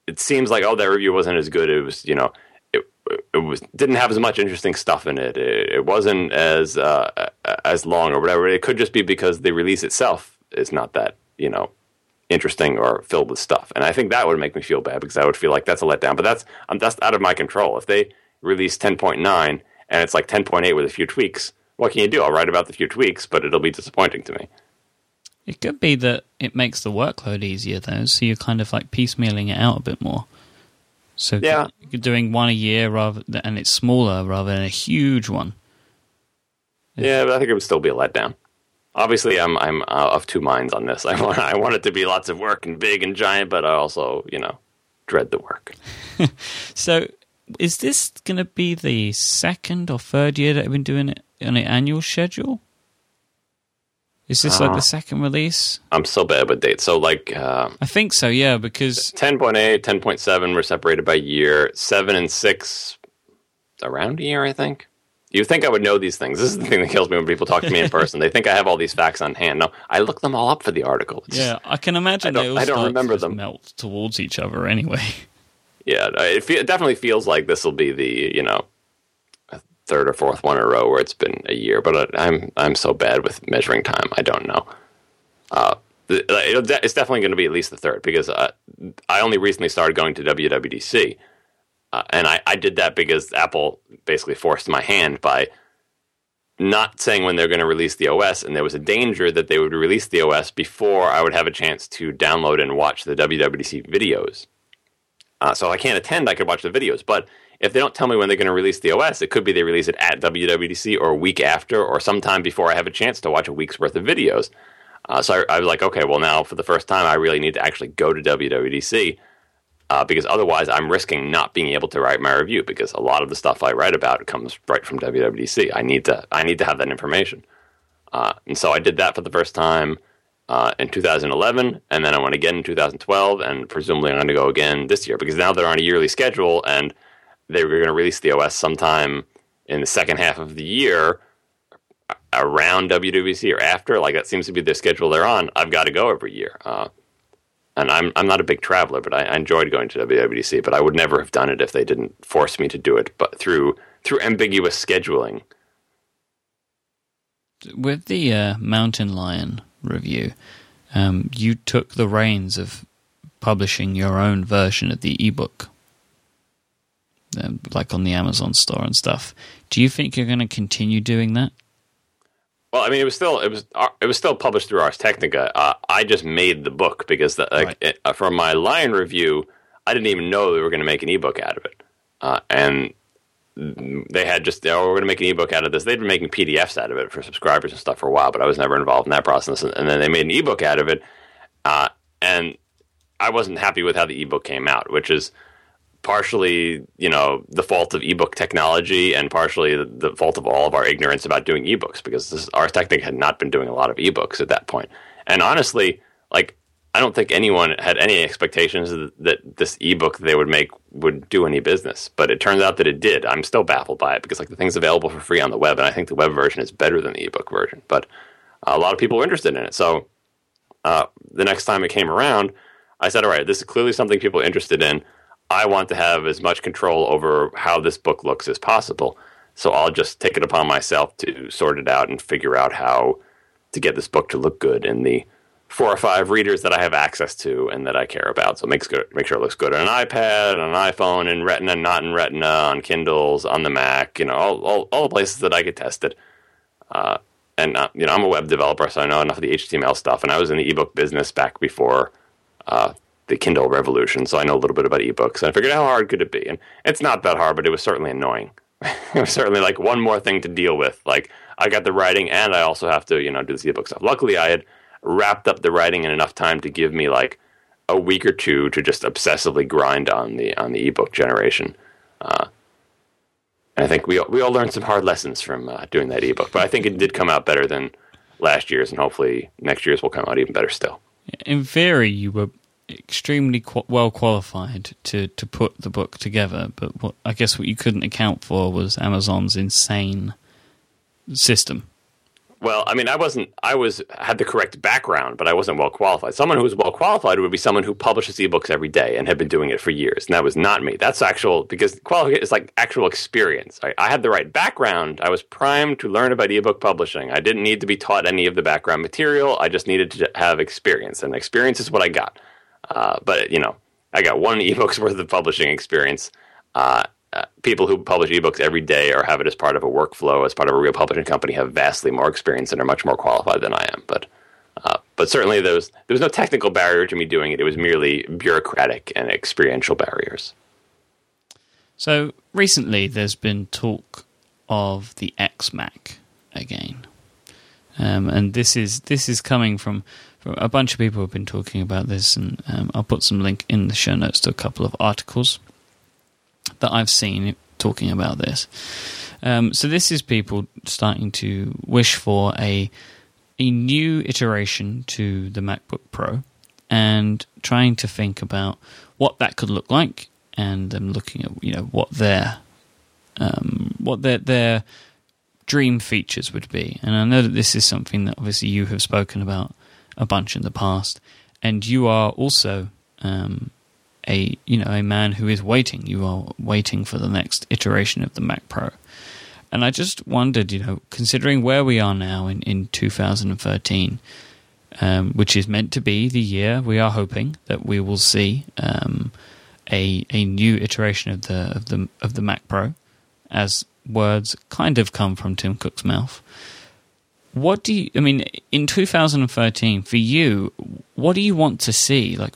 It seems like oh that review wasn't as good. It was you know it was didn't have as much interesting stuff in it. It, it wasn't as uh, as long or whatever. It could just be because the release itself is not that you know interesting or filled with stuff. And I think that would make me feel bad because I would feel like that's a letdown. But that's um, that's out of my control. If they release 10.9 and it's like 10.8 with a few tweaks, what can you do? I'll write about the few tweaks, but it'll be disappointing to me. It could be that it makes the workload easier though, so you're kind of like piecemealing it out a bit more. So yeah. you're doing one a year rather than, and it's smaller rather than a huge one. Yeah, but I think it would still be a letdown. Obviously, I'm I'm uh, of two minds on this. <laughs> I want I want it to be lots of work and big and giant, but I also you know dread the work. <laughs> so, is this going to be the second or third year that I've been doing it on an annual schedule? Is this uh, like the uh-huh. second release? I'm so bad with dates. So like uh, I think so, yeah, because 10.8, 10.7 were separated by year. 7 and 6 around a year, I think. You think I would know these things. This is the thing that kills me when people talk to me in <laughs> person. they think I have all these facts on hand. No, I look them all up for the article. It's yeah, I can imagine I don't, I don't remember them. melt towards each other anyway. <laughs> Yeah, it, fe- it definitely feels like this will be the, you know, third or fourth one in a row where it's been a year, but I'm I'm so bad with measuring time. I don't know. Uh, it's definitely going to be at least the third because uh, I only recently started going to WWDC, uh, and I, I did that because Apple basically forced my hand by not saying when they're going to release the OS, and there was a danger that they would release the OS before I would have a chance to download and watch the WWDC videos. Uh, so I can't attend; I could watch the videos, but if they don't tell me when they're going to release the OS, it could be they release it at WWDC or a week after or sometime before I have a chance to watch a week's worth of videos. Uh, so I, I, was like, okay, well, now for the first time, I really need to actually go to WWDC. uh, because otherwise I'm risking not being able to write my review because a lot of the stuff I write about comes right from WWDC. I need to I need to have that information, uh, and so I did that for the first time uh, in 2011, and then I went again in 2012, and presumably I'm going to go again this year because now they're on a yearly schedule, and they were going to release the OS sometime in the second half of the year around WWDC or after. Like that seems to be the schedule they're on. I've got to go every year. Uh, and I'm I'm not a big traveler, but I, I, enjoyed going to WWDC. But I would never have done it if they didn't force me to do it. But through through ambiguous scheduling. With the uh, Mountain Lion review, um, you took the reins of publishing your own version of the ebook, like on the Amazon store and stuff. Do you think you're going to continue doing that? Well, I mean, it was still it was uh, it was still published through Ars Technica. Uh, I just made the book because the, like, right. it, uh, from my Lion review, I didn't even know they were going to make an ebook out of it, uh, and they had just oh, we're going to make an ebook out of this. They'd been making PDFs out of it for subscribers and stuff for a while, but I was never involved in that process. And then they made an ebook out of it, uh, and I wasn't happy with how the ebook came out, which is partially, you know, the fault of ebook technology and partially the, the fault of all of our ignorance about doing ebooks because this, Ars Technica had not been doing a lot of ebooks at that point. And honestly, like I don't think anyone had any expectations that this ebook they would make would do any business, but it turns out that it did. I'm still baffled by it because like the thing's available for free on the web, and I think the web version is better than the ebook version. But a lot of people were interested in it, so uh, the next time it came around, I said, "All right, this is clearly something people are interested in. I want to have as much control over how this book looks as possible. So I'll just take it upon myself to sort it out and figure out how to get this book to look good in the four or five readers that I have access to and that I care about. So make sure it looks good on an iPad, on an iPhone, in Retina, not in Retina, on Kindles, on the Mac. You know, all all, all the places that I could test it. Uh, and uh, you know, I'm a web developer, so I know enough of the HTML stuff. And I was in the ebook business back before uh, the Kindle revolution, so I know a little bit about ebooks. And I figured, how hard could it be? And it's not that hard, but it was certainly annoying. <laughs> it was certainly like one more thing to deal with. Like I got the writing, and I also have to, you know, do this ebook stuff. Luckily, I had wrapped up the writing in enough time to give me like a week or two to just obsessively grind on the on the ebook generation. Uh, I think we we all learned some hard lessons from uh, doing that ebook, but I think it did come out better than last year's, and hopefully next year's will come out even better still. In theory, you were extremely qu- well qualified to, to put the book together, but what I guess what you couldn't account for was Amazon's insane system. Well, I mean, I wasn't. I was had the correct background, but I wasn't well qualified. Someone who was well qualified would be someone who publishes ebooks every day and had been doing it for years, and that was not me. That's actual because qualification is like actual experience. I, I had the right background. I was primed to learn about ebook publishing. I didn't need to be taught any of the background material. I just needed to have experience, and experience is what I got. Uh, but you know, I got one <laughs> ebook's worth of publishing experience. Uh, uh, people who publish ebooks every day or have it as part of a workflow, as part of a real publishing company, have vastly more experience and are much more qualified than I am. But uh, but certainly there was there was no technical barrier to me doing it. It was merely bureaucratic and experiential barriers. So recently, there's been talk of the XMac again, um, and this is this is coming from a bunch of people have been talking about this, and um, I'll put some link in the show notes to a couple of articles that I've seen talking about this. Um, so this is people starting to wish for a a new iteration to the MacBook Pro, and trying to think about what that could look like, and um, looking at you know what their um, what their their dream features would be. And I know that this is something that obviously you have spoken about a bunch in the past, and you are also um, a you know a man who is waiting. You are waiting for the next iteration of the Mac Pro, and I just wondered, you know, considering where we are now in in 2013. Um, which is meant to be the year we are hoping that we will see um, a a new iteration of the of the of the Mac Pro, as words kind of come from Tim Cook's mouth. What do you? I mean, in 2013, for you, what do you want to see? Like,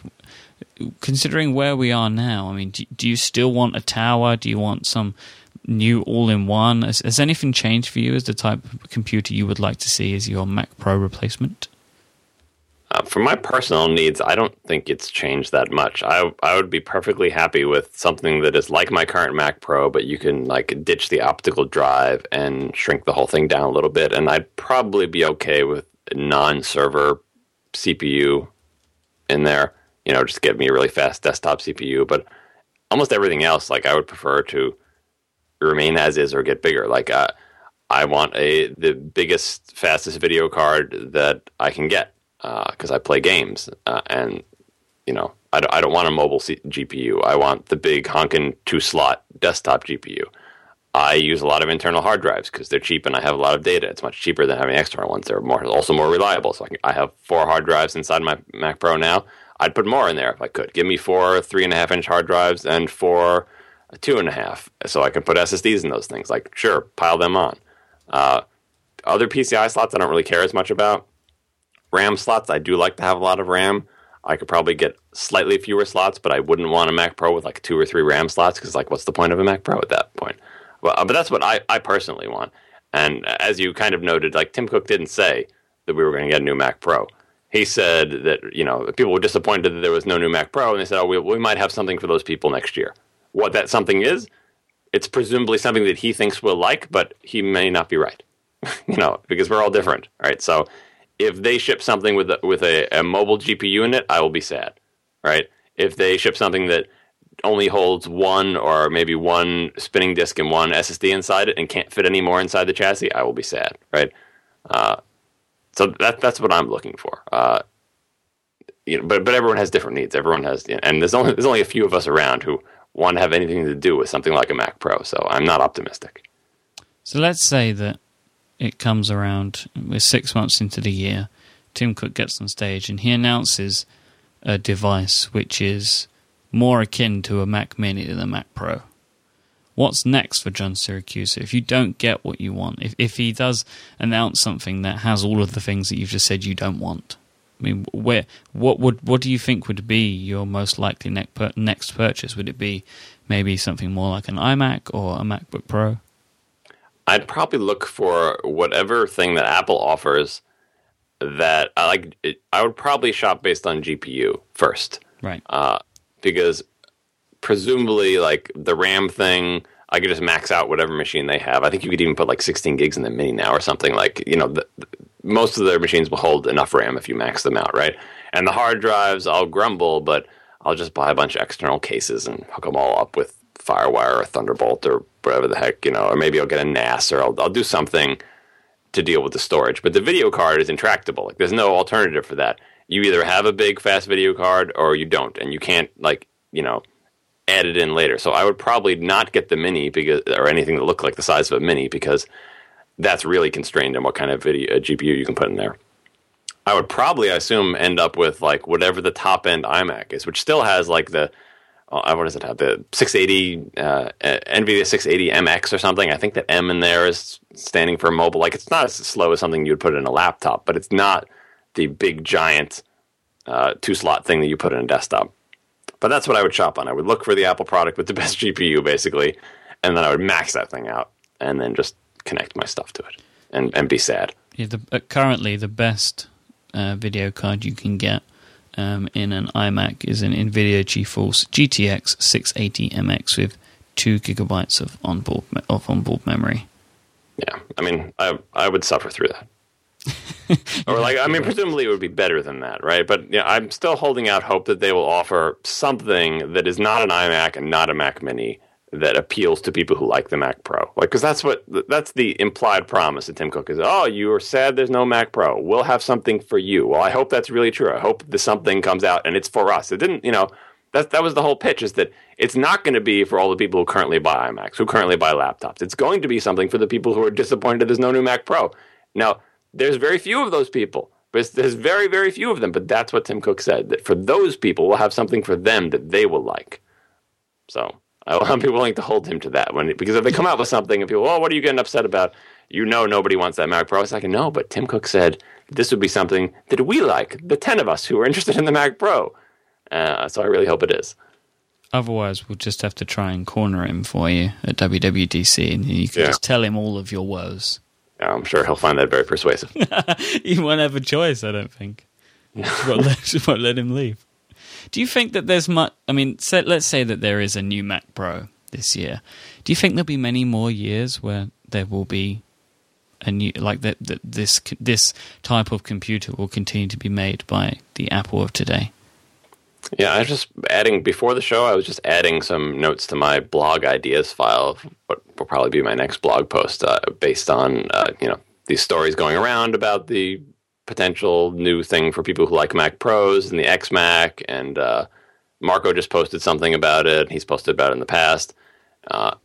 considering where we are now, I mean, do, do you still want a tower? Do you want some new all-in-one? Has, has anything changed for you as the type of computer you would like to see as your Mac Pro replacement? Uh, for my personal needs, I don't think it's changed that much. I I would be perfectly happy with something that is like my current Mac Pro, but you can like ditch the optical drive and shrink the whole thing down a little bit, and I'd probably be okay with a non-server CPU in there. You know, just get me a really fast desktop CPU. But almost everything else, like I would prefer to remain as is or get bigger. Like uh, I want a the biggest, fastest video card that I can get because uh, I play games, uh, and you know I don't, I don't want a mobile C- GPU. I want the big honking two slot desktop GPU. I use a lot of internal hard drives because they're cheap and I have a lot of data. It's much cheaper than having external ones. They're more also more reliable. So I, can, I have four hard drives inside my Mac Pro now. I'd put more in there if I could. Give me four three and a half inch hard drives and four two and a half, so I can put SSDs in those things. Like sure, pile them on. Uh, other PCI slots I don't really care as much about. RAM slots I do like to have a lot of RAM. I could probably get slightly fewer slots, but I wouldn't want a Mac Pro with like two or three RAM slots because like what's the point of a Mac Pro at that point? Uh, but that's what I, I personally want. And as you kind of noted, like Tim Cook didn't say that we were going to get a new Mac Pro. He said that you know people were disappointed that there was no new Mac Pro, and they said, "Oh, we, we might have something for those people next year." What that something is, it's presumably something that he thinks we'll like, but he may not be right. <laughs> you know, because we're all different, right? So if they ship something with a, with a, a mobile GPU in it, I will be sad, right? If they ship something that only holds one or maybe one spinning disk and one SSD inside it and can't fit any more inside the chassis, I will be sad, right? Uh, so that that's what I'm looking for. Uh, you know, but but everyone has different needs. Everyone has, and there's only there's only a few of us around who want to have anything to do with something like a Mac Pro. So I'm not optimistic. So let's say that it comes around. We're six months into the year. Tim Cook gets on stage and he announces a device which is more akin to a Mac Mini than a Mac Pro. What's next for John Siracusa if you don't get what you want? If if he does announce something that has all of the things that you've just said you don't want, I mean, where what would what do you think would be your most likely next purchase? Would it be maybe something more like an iMac or a MacBook Pro? I'd probably look for whatever thing that Apple offers that I like. I would probably shop based on GPU first, right? Uh, because presumably like the RAM thing, I could just max out whatever machine they have. I think you could even put like 16 gigs in the mini now or something. Like you know, the, the, most of their machines will hold enough RAM if you max them out, right? And the hard drives, I'll grumble, but I'll just buy a bunch of external cases and hook them all up with FireWire or Thunderbolt or whatever the heck, you know, or maybe I'll get a NAS or I'll, I'll do something to deal with the storage. But the video card is intractable. Like there's no alternative for that. You either have a big fast video card or you don't, and you can't like you know add it in later. So I would probably not get the mini because or anything that looked like the size of a mini because that's really constrained in what kind of video uh, GPU you can put in there. I would probably, I assume, end up with like whatever the top end iMac is, which still has like the what does it have? The 680 uh, NVIDIA 680 MX or something. I think that M in there is standing for mobile. Like it's not as slow as something you'd put in a laptop, but it's not the big giant uh, two slot thing that you put in a desktop. But that's what I would shop on. I would look for the Apple product with the <laughs> best GPU, basically, and then I would max that thing out, and then just connect my stuff to it, and and be sad. Yeah, the, uh, currently the best uh, video card you can get um, in an iMac is an NVIDIA GeForce GTX 680MX with two gigabytes of onboard of onboard memory. Yeah, I mean, I I would suffer through that. <laughs> or like, I mean, presumably it would be better than that, right? But yeah, I'm still holding out hope that they will offer something that is not an iMac and not a Mac Mini that appeals to people who like the Mac Pro. Like, because that's what that's the implied promise that Tim Cook is. Oh, you are sad there's no Mac Pro. We'll have something for you. Well, I hope that's really true. I hope the something comes out and it's for us. It didn't, you know. That that was the whole pitch. Is that it's not going to be for all the people who currently buy iMacs, who currently buy laptops. It's going to be something for the people who are disappointed there's no new Mac Pro. Now, there's very few of those people. But there's very, very few of them. But that's what Tim Cook said. That for those people, we'll have something for them that they will like. So I will be willing to hold him to that when because if they come out with something and people, oh, what are you getting upset about? You know, nobody wants that Mac Pro. It's like, no, but Tim Cook said this would be something that we like, the ten of us who are interested in the Mac Pro. Uh, so I really hope it is. Otherwise, we'll just have to try and corner him for you at WWDC, and you can yeah. just tell him all of your woes. Yeah, I'm sure he'll find that very persuasive. <laughs> he won't have a choice, I don't think. won't, let, won't let him leave. Do you think that there's much? I mean, let's say that there is a new Mac Pro this year. Do you think there'll be many more years where there will be a new like that? That this this type of computer will continue to be made by the Apple of today. Yeah, I was just adding before the show. I was just adding some notes to my blog ideas file. What will probably be my next blog post, uh, based on uh, you know these stories going around about the potential new thing for people who like Mac Pros and the XMac. And uh, Marco just posted something about it. He's posted about it in the past. Uh,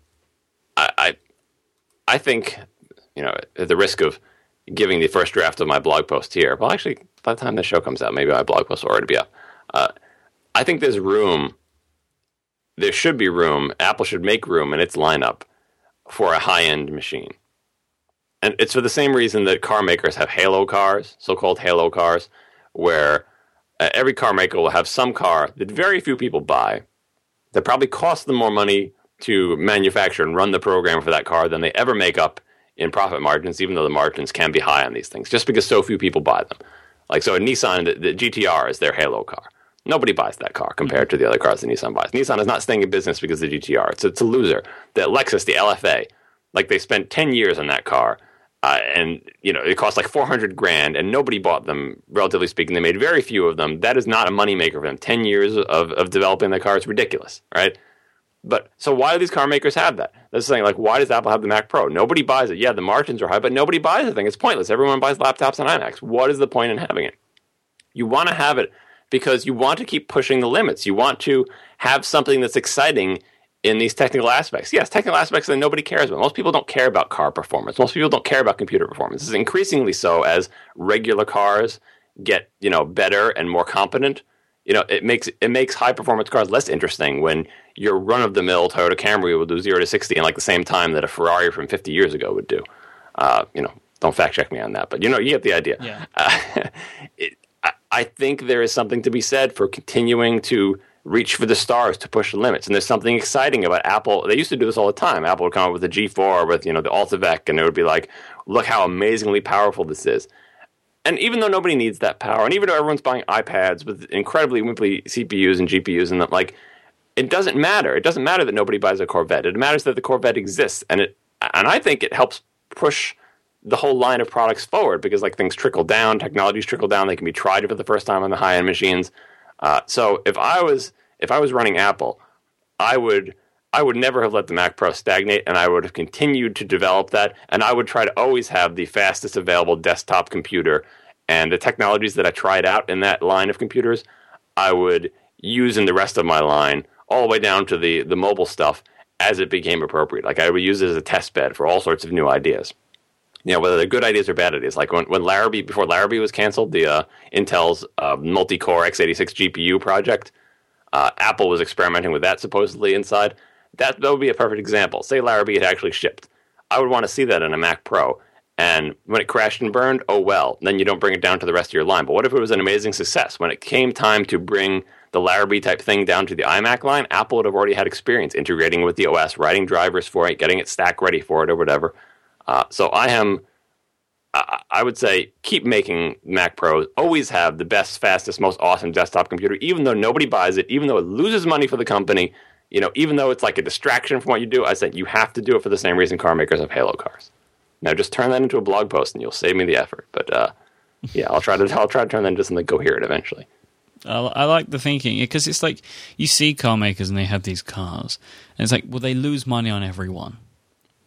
I, I, I think you know at the risk of giving the first draft of my blog post here. Well, actually, by the time the show comes out, maybe my blog post will already be up. Uh, I think there's room. There should be room. Apple should make room in its lineup for a high end machine. And it's for the same reason that car makers have halo cars, so called halo cars, where uh, every car maker will have some car that very few people buy that probably costs them more money to manufacture and run the program for that car than they ever make up in profit margins, even though the margins can be high on these things, just because so few people buy them. Like, so a Nissan, the, the GTR is their halo car. Nobody buys that car compared to the other cars that Nissan buys. Nissan is not staying in business because of the GTR. It's, it's a loser. The Lexus, the LFA, like they spent 10 years on that car. Uh, and you know it cost like 400 grand and nobody bought them relatively speaking. They made very few of them. That is not a moneymaker for them. 10 years of, of developing the car is ridiculous right? But so why do these car makers have that? That's the thing like why does apple have the mac pro? Nobody buys it. Yeah the margins are high but nobody buys the thing it's pointless. Everyone buys laptops and imacs. What is the point in having it? You want to have it because you want to keep pushing the limits. You want to have something that's exciting in these technical aspects. Yes, technical aspects that nobody cares about. Most people don't care about car performance. Most people don't care about computer performance. This is increasingly so as regular cars get, you know, better and more competent. You know, it makes it makes high performance cars less interesting when your run of the mill Toyota Camry will do zero to sixty in like the same time that a Ferrari from fifty years ago would do. Uh, you know, don't fact check me on that, but you know, you get the idea. Yeah. Uh, <laughs> it, I think there is something to be said for continuing to reach for the stars to push the limits. And there's something exciting about Apple. They used to do this all the time. Apple would come up with the G4 with, you know, the AltiVec, and it would be like, look how amazingly powerful this is. And even though nobody needs that power, and even though everyone's buying iPads with incredibly wimpy CPUs and GPUs, and that, like, it doesn't matter. It doesn't matter that nobody buys a Corvette. It matters that the Corvette exists, and it, and I think it helps push the whole line of products forward because like things trickle down, technologies trickle down, they can be tried for the first time on the high end machines. Uh, so if I was if I was running Apple, I would I would never have let the Mac Pro stagnate, and I would have continued to develop that, and I would try to always have the fastest available desktop computer, and the technologies that I tried out in that line of computers, I would use in the rest of my line, all the way down to the the mobile stuff as it became appropriate. Like I would use it as a test bed for all sorts of new ideas you know whether they're good ideas or bad ideas. Like when when Larrabee before Larrabee was canceled, the uh, Intel's uh, multi-core x86 GPU project, uh, Apple was experimenting with that supposedly inside. That that would be a perfect example. Say Larrabee had actually shipped. I would want to see that in a Mac Pro. And when it crashed and burned, oh well. Then you don't bring it down to the rest of your line. But what if it was an amazing success? When it came time to bring the Larrabee type thing down to the iMac line, Apple would have already had experience integrating with the OS, writing drivers for it, getting it stack ready for it, or whatever. Uh, so I am, I, I would say, keep making Mac Pros. Always have the best, fastest, most awesome desktop computer, even though nobody buys it, even though it loses money for the company. You know, even though it's like a distraction from what you do, I said you have to do it for the same reason car makers have Halo cars. Now, just turn that into a blog post, and you'll save me the effort. But uh, yeah, I'll try to I'll try to turn that into something coherent eventually. I, like the thinking because it's like you see car makers and they have these cars, and it's like, well, they lose money on every one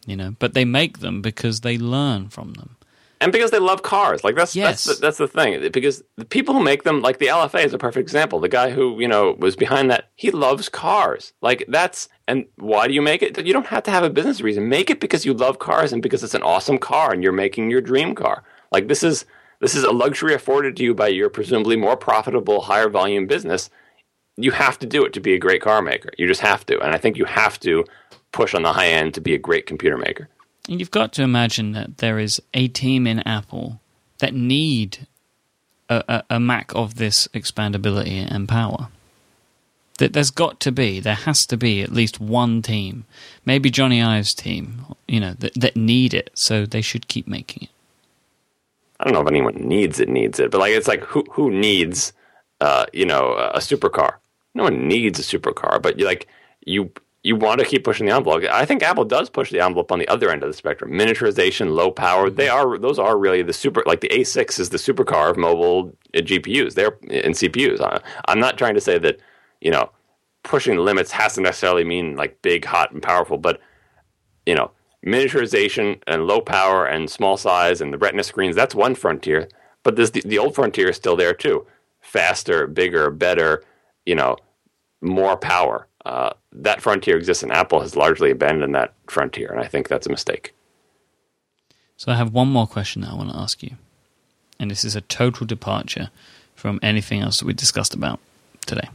you know. But they make them because they learn from them, and because they love cars. Like that's yes. that's the, that's the thing. Because the people who make them, like the LFA, is a perfect example. The guy who you know was behind that, he loves cars. Like that's and why do you make it? You don't have to have a business reason. Make it because you love cars and because it's an awesome car and you're making your dream car. Like this is this is a luxury afforded to you by your presumably more profitable, higher volume business. You have to do it to be a great car maker. You just have to. And I think you have to push on the high end to be a great computer maker. And you've got to imagine that there is a team in Apple that need a, a, a Mac of this expandability and power. That there's got to be, there has to be at least one team, maybe Jony Ive's team, you know, that, that need it. So they should keep making it. I don't know if anyone needs it, needs it, but like it's like who who needs, uh, you know, a supercar? No one needs a supercar, but you like you you want to keep pushing the envelope. I think Apple does push the envelope on the other end of the spectrum. Miniaturization, low power, they are those are really the super. Like the A6 is the supercar of mobile uh, GPUs. They're in CPUs. I'm not trying to say that you know pushing the limits has to necessarily mean like big, hot, and powerful, but you know miniaturization and low power and small size and the retina screens that's one frontier but this the, the old frontier is still there too faster bigger better you know more power uh, that frontier exists and apple has largely abandoned that frontier and i think that's a mistake so i have one more question that i want to ask you and this is a total departure from anything else that we discussed about today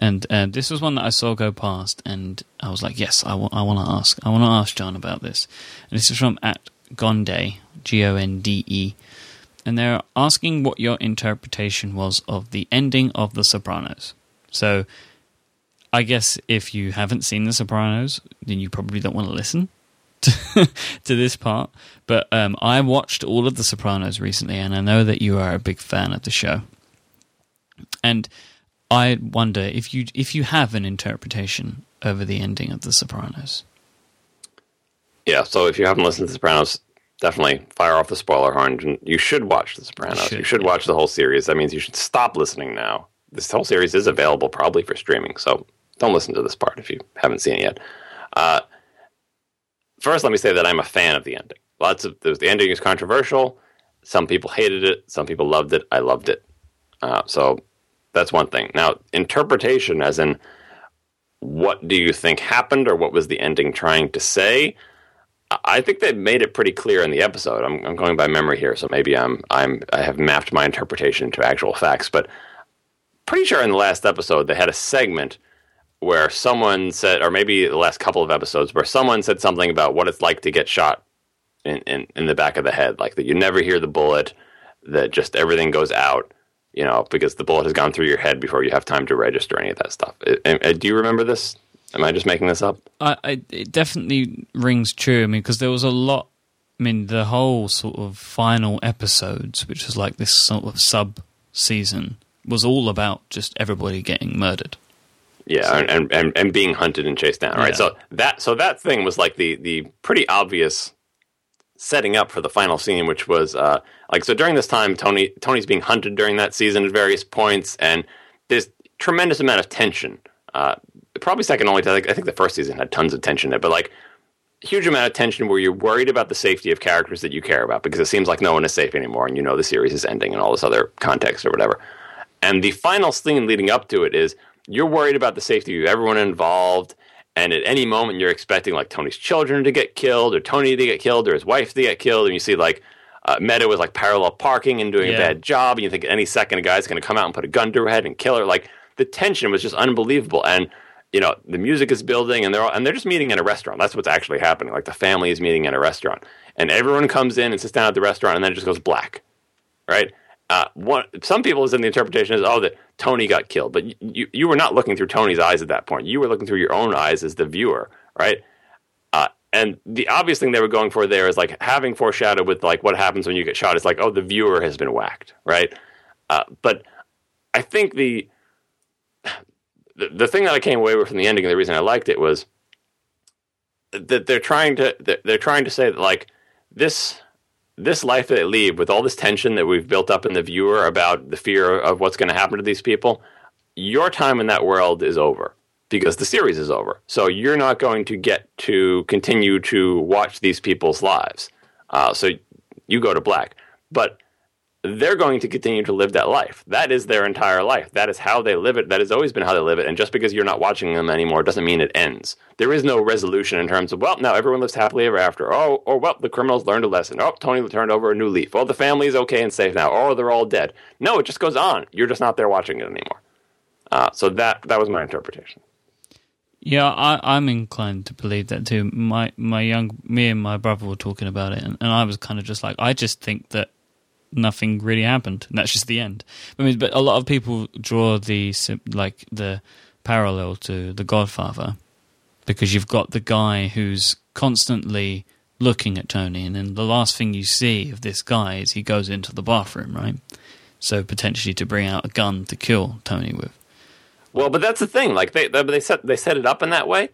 and uh, this was one that I saw go past, and I was like, yes, I, w- I want to ask. I want to ask John about this. And this is from at Gonde, G O N D E. And they're asking what your interpretation was of the ending of The Sopranos. So I guess if you haven't seen The Sopranos, then you probably don't want to listen <laughs> to, to this part. But um, I watched all of The Sopranos recently, and I know that you are a big fan of the show. And I wonder if you if you have an interpretation over the ending of The Sopranos. Yeah, so if you haven't listened to The Sopranos, definitely fire off the spoiler horn. and You should watch The Sopranos. Should, you should yeah. watch the whole series. That means you should stop listening now. This whole series is available probably for streaming, so don't listen to this part if you haven't seen it yet. Uh, first, let me say that I'm a fan of the ending. Lots of the ending is controversial. Some people hated it. Some people loved it. I loved it. Uh, so that's one thing. Now, interpretation, as in what do you think happened or what was the ending trying to say? I think they made it pretty clear in the episode. I'm, I'm, going by memory here, so maybe I'm I'm I have mapped my interpretation to actual facts. But pretty sure in the last episode they had a segment where someone said, or maybe the last couple of episodes, where someone said something about what it's like to get shot in, in, in the back of the head, like that you never hear the bullet, that just everything goes out you know, because the bullet has gone through your head before you have time to register any of that stuff. do you remember this? Am I just making this up? I, I, it definitely rings true. I mean, because there was a lot. I mean, the whole sort of final episodes, which was like this sort of sub season, was all about just everybody getting murdered. Yeah, and, and and being hunted and chased down. Right. Yeah. So that so that thing was like the the pretty obvious setting up for the final scene, which was uh, like so during this time, Tony Tony's being hunted during that season at various points, and there's tremendous amount of tension. Uh, probably second only to I think the first season had tons of tension in it, but like huge amount of tension where you're worried about the safety of characters that you care about because it seems like no one is safe anymore, and you know the series is ending and all this other context or whatever. And the final scene leading up to it is you're worried about the safety of everyone involved and at any moment you're expecting like Tony's children to get killed or Tony to get killed or his wife to get killed and you see like uh, Meadow is like parallel parking and doing yeah. a bad job and you think any second a guy's going to come out and put a gun to her head and kill her. Like the tension was just unbelievable and you know the music is building and they're all, and they're just meeting in a restaurant. That's what's actually happening. Like the family is meeting in a restaurant and everyone comes in and sits down at the restaurant and then it just goes black right uh, one, some people's in the interpretation is, oh, that Tony got killed, but you, you were not looking through Tony's eyes at that point. You were looking through your own eyes as the viewer, right? Uh, and the obvious thing they were going for there is like having foreshadowed with like what happens when you get shot. It's like, oh, the viewer has been whacked, right? Uh, but I think the, the the thing that I came away with from the ending, and the reason I liked it was that they're trying to they're trying to say that like this this life that they lead with all this tension that we've built up in the viewer about the fear of what's going to happen to these people, your time in that world is over because the series is over. So you're not going to get to continue to watch these people's lives. Uh, so you go to black. But they're going to continue to live that life. That is their entire life. That is how they live it. That has always been how they live it. And just because you're not watching them anymore doesn't mean it ends. There is no resolution in terms of, well, now everyone lives happily ever after. Oh, or well, the criminals learned a lesson. Oh, Tony turned over a new leaf. Oh, the family is okay and safe now. Oh, they're all dead. No, it just goes on. You're just not there watching it anymore. Uh, so that that was my interpretation. Yeah, I, am inclined to believe that too. My my young me and my brother were talking about it, and, and I was kind of just like, I just think that nothing really happened. And that's just the end. I mean, but a lot of people draw the like the parallel to The Godfather because you've got the guy who's constantly looking at Tony, and then the last thing you see of this guy is he goes into the bathroom, right? So potentially to bring out a gun to kill Tony with. Well, but that's the thing. Like they they set they set it up in that way,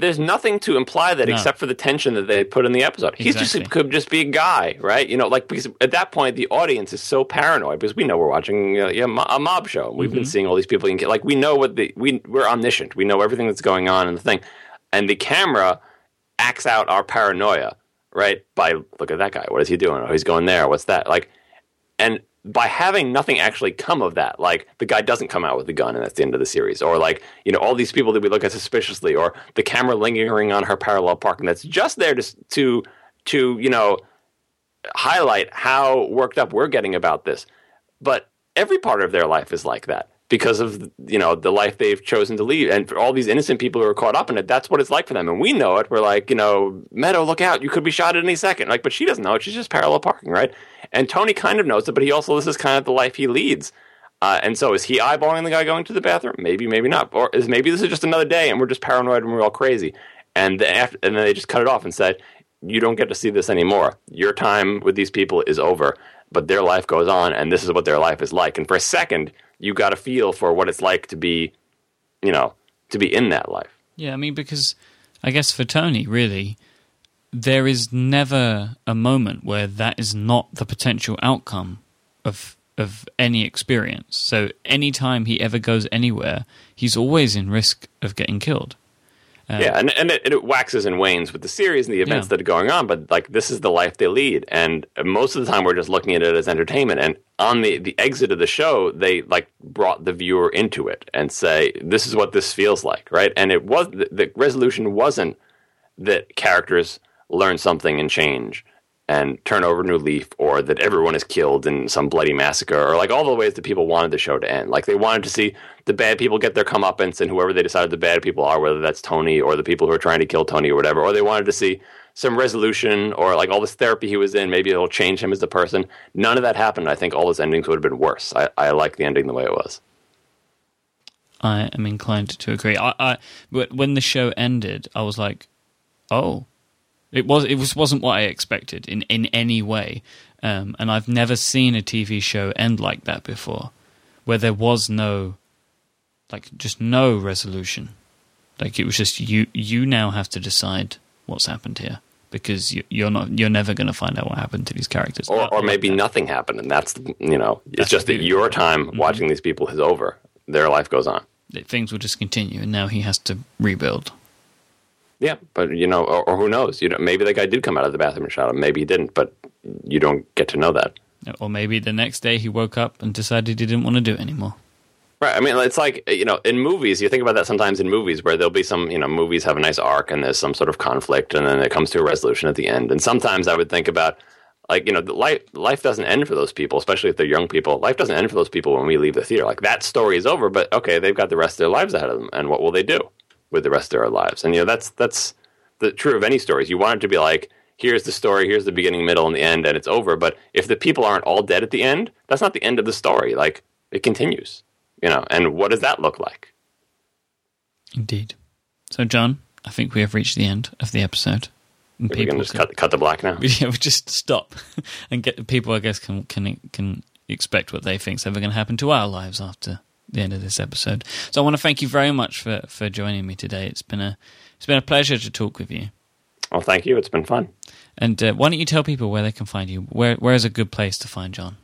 there's nothing to imply that No. except for the tension that they put in the episode. He's just could just be a guy, right? You know, like because at that point the audience is so paranoid because we know we're watching uh, a mob show. We've Mm-hmm. been seeing all these people. Like we know what the we we're omniscient. We know everything that's going on in the thing, and the camera acts out our paranoia, right? By look at that guy. What is he doing? Oh, he's going there. What's that? Like, and by having nothing actually come of that, like the guy doesn't come out with a gun and that's the end of the series, or like you know all these people that we look at suspiciously, or the camera lingering on her parallel parking that's just there to to to you know highlight how worked up we're getting about this. But every part of their life is like that because of you know the life they've chosen to lead, and for all these innocent people who are caught up in it, that's what it's like for them, and we know it. We're like, you know, Meadow, look out, you could be shot at any second. Like, but she doesn't know it; she's just parallel parking, right? And Tony kind of knows it, but he also this is kind of the life he leads. Uh, and so, is he eyeballing the guy going to the bathroom? Maybe, maybe not. Or is maybe this is just another day, and we're just paranoid and we're all crazy. And the, after, and then they just cut it off and said, "You don't get to see this anymore. Your time with these people is over." But their life goes on, and this is what their life is like. And for a second, you got a feel for what it's like to be, you know, to be in that life. Yeah, I mean, because I guess for Tony, really, there is never a moment where that is not the potential outcome of of any experience. So anytime he ever goes anywhere, he's always in risk of getting killed. Uh, yeah, and and it, it waxes and wanes with the series and the events Yeah. that are going on. But like this is the life they lead, and most of the time we're just looking at it as entertainment. And on the the exit of the show, they like brought the viewer into it and say, "This is what this feels like," right? And it was the, the resolution wasn't that characters learn something and change and turn over a new leaf or that everyone is killed in some bloody massacre or like all the ways that people wanted the show to end. Like they wanted to see the bad people get their comeuppance and whoever they decided the bad people are, whether that's Tony or the people who are trying to kill Tony or whatever, or they wanted to see some resolution or like all this therapy he was in, maybe it'll change him as a person. None of that happened. I think all those endings would have been worse. I, I like the ending the way it was. I am inclined to agree. I, I when the show ended, I was like, "Oh, it was it was wasn't what I expected in in any way." Um, and I've never seen a TV show end like that before, where there was no, like, just no resolution. Like it was just you. You now have to decide what's happened here because you, you're not. You're never going to find out what happened to these characters. Or, or maybe that. nothing happened and that's, you know, it's That's just that your time watching these people is over. Their life goes on. things will just continue, and now he has to rebuild. Yeah, but you know, or, or who knows? You know, maybe that guy did come out of the bathroom and shot him. Maybe he didn't, but you don't get to know that. Or maybe the next day he woke up and decided he didn't want to do it anymore. Right. I mean, it's like you know, in movies, you think about that sometimes in movies where there'll be some, you know, movies have a nice arc and there's some sort of conflict, and then it comes to a resolution at the end. And sometimes I would think about, like, you know, the life life doesn't end for those people, especially if they're young people. Life doesn't end for those people when we leave the theater. Like that story is over, but okay, they've got the rest of their lives ahead of them, and what will they do with the rest of our lives? And you know, that's that's the true of any stories. You want it to be like. Here's the story. Here's the beginning, middle, and the end, and it's over. But if the people aren't all dead at the end, that's not the end of the story. Like it continues you know and what does that look like Indeed. So, John, I think we have reached the end of the episode. And we can just can, cut, cut the black now <laughs> yeah, we just stop <laughs> and get people. I guess can can can expect what they think is ever going to happen to our lives after the end of this episode. So, I want to thank you very much for for joining me today. It's been a it's been a pleasure to talk with you. well thank you it's been fun And uh, why don't you tell people where they can find you? Where where is a good place to find John?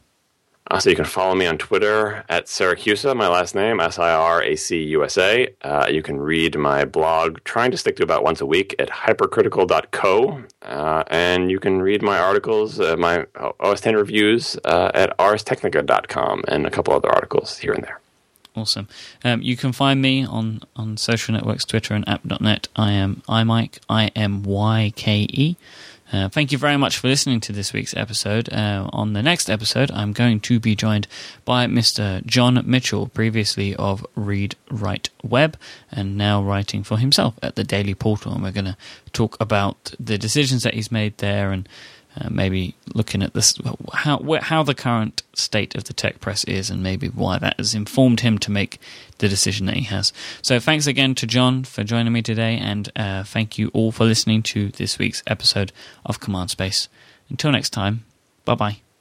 uh, so you can follow me on twitter at siracusa my last name s-i-r-a-c-u-s-a uh, you can read my blog trying to stick to about once a week at hypercritical.co uh, and you can read my articles uh, my os 10 reviews uh, at arstechnica.com and a couple other articles here and there Awesome. Um, you can find me on, on social networks, Twitter and app.net. I am iMyke, I M Y K E. Uh, thank you very much for listening to this week's episode. Uh, on the next episode, I'm going to be joined by Mr. Jon Mitchell, previously of Read Write Web, and now writing for himself at the Daily Portal. And we're going to talk about the decisions that he's made there and uh, maybe looking at this how how the current state of the tech press is, and maybe why that has informed him to make the decision that he has. So, thanks again to John for joining me today, and uh, thank you all for listening to this week's episode of Command Space. Until next time, bye bye.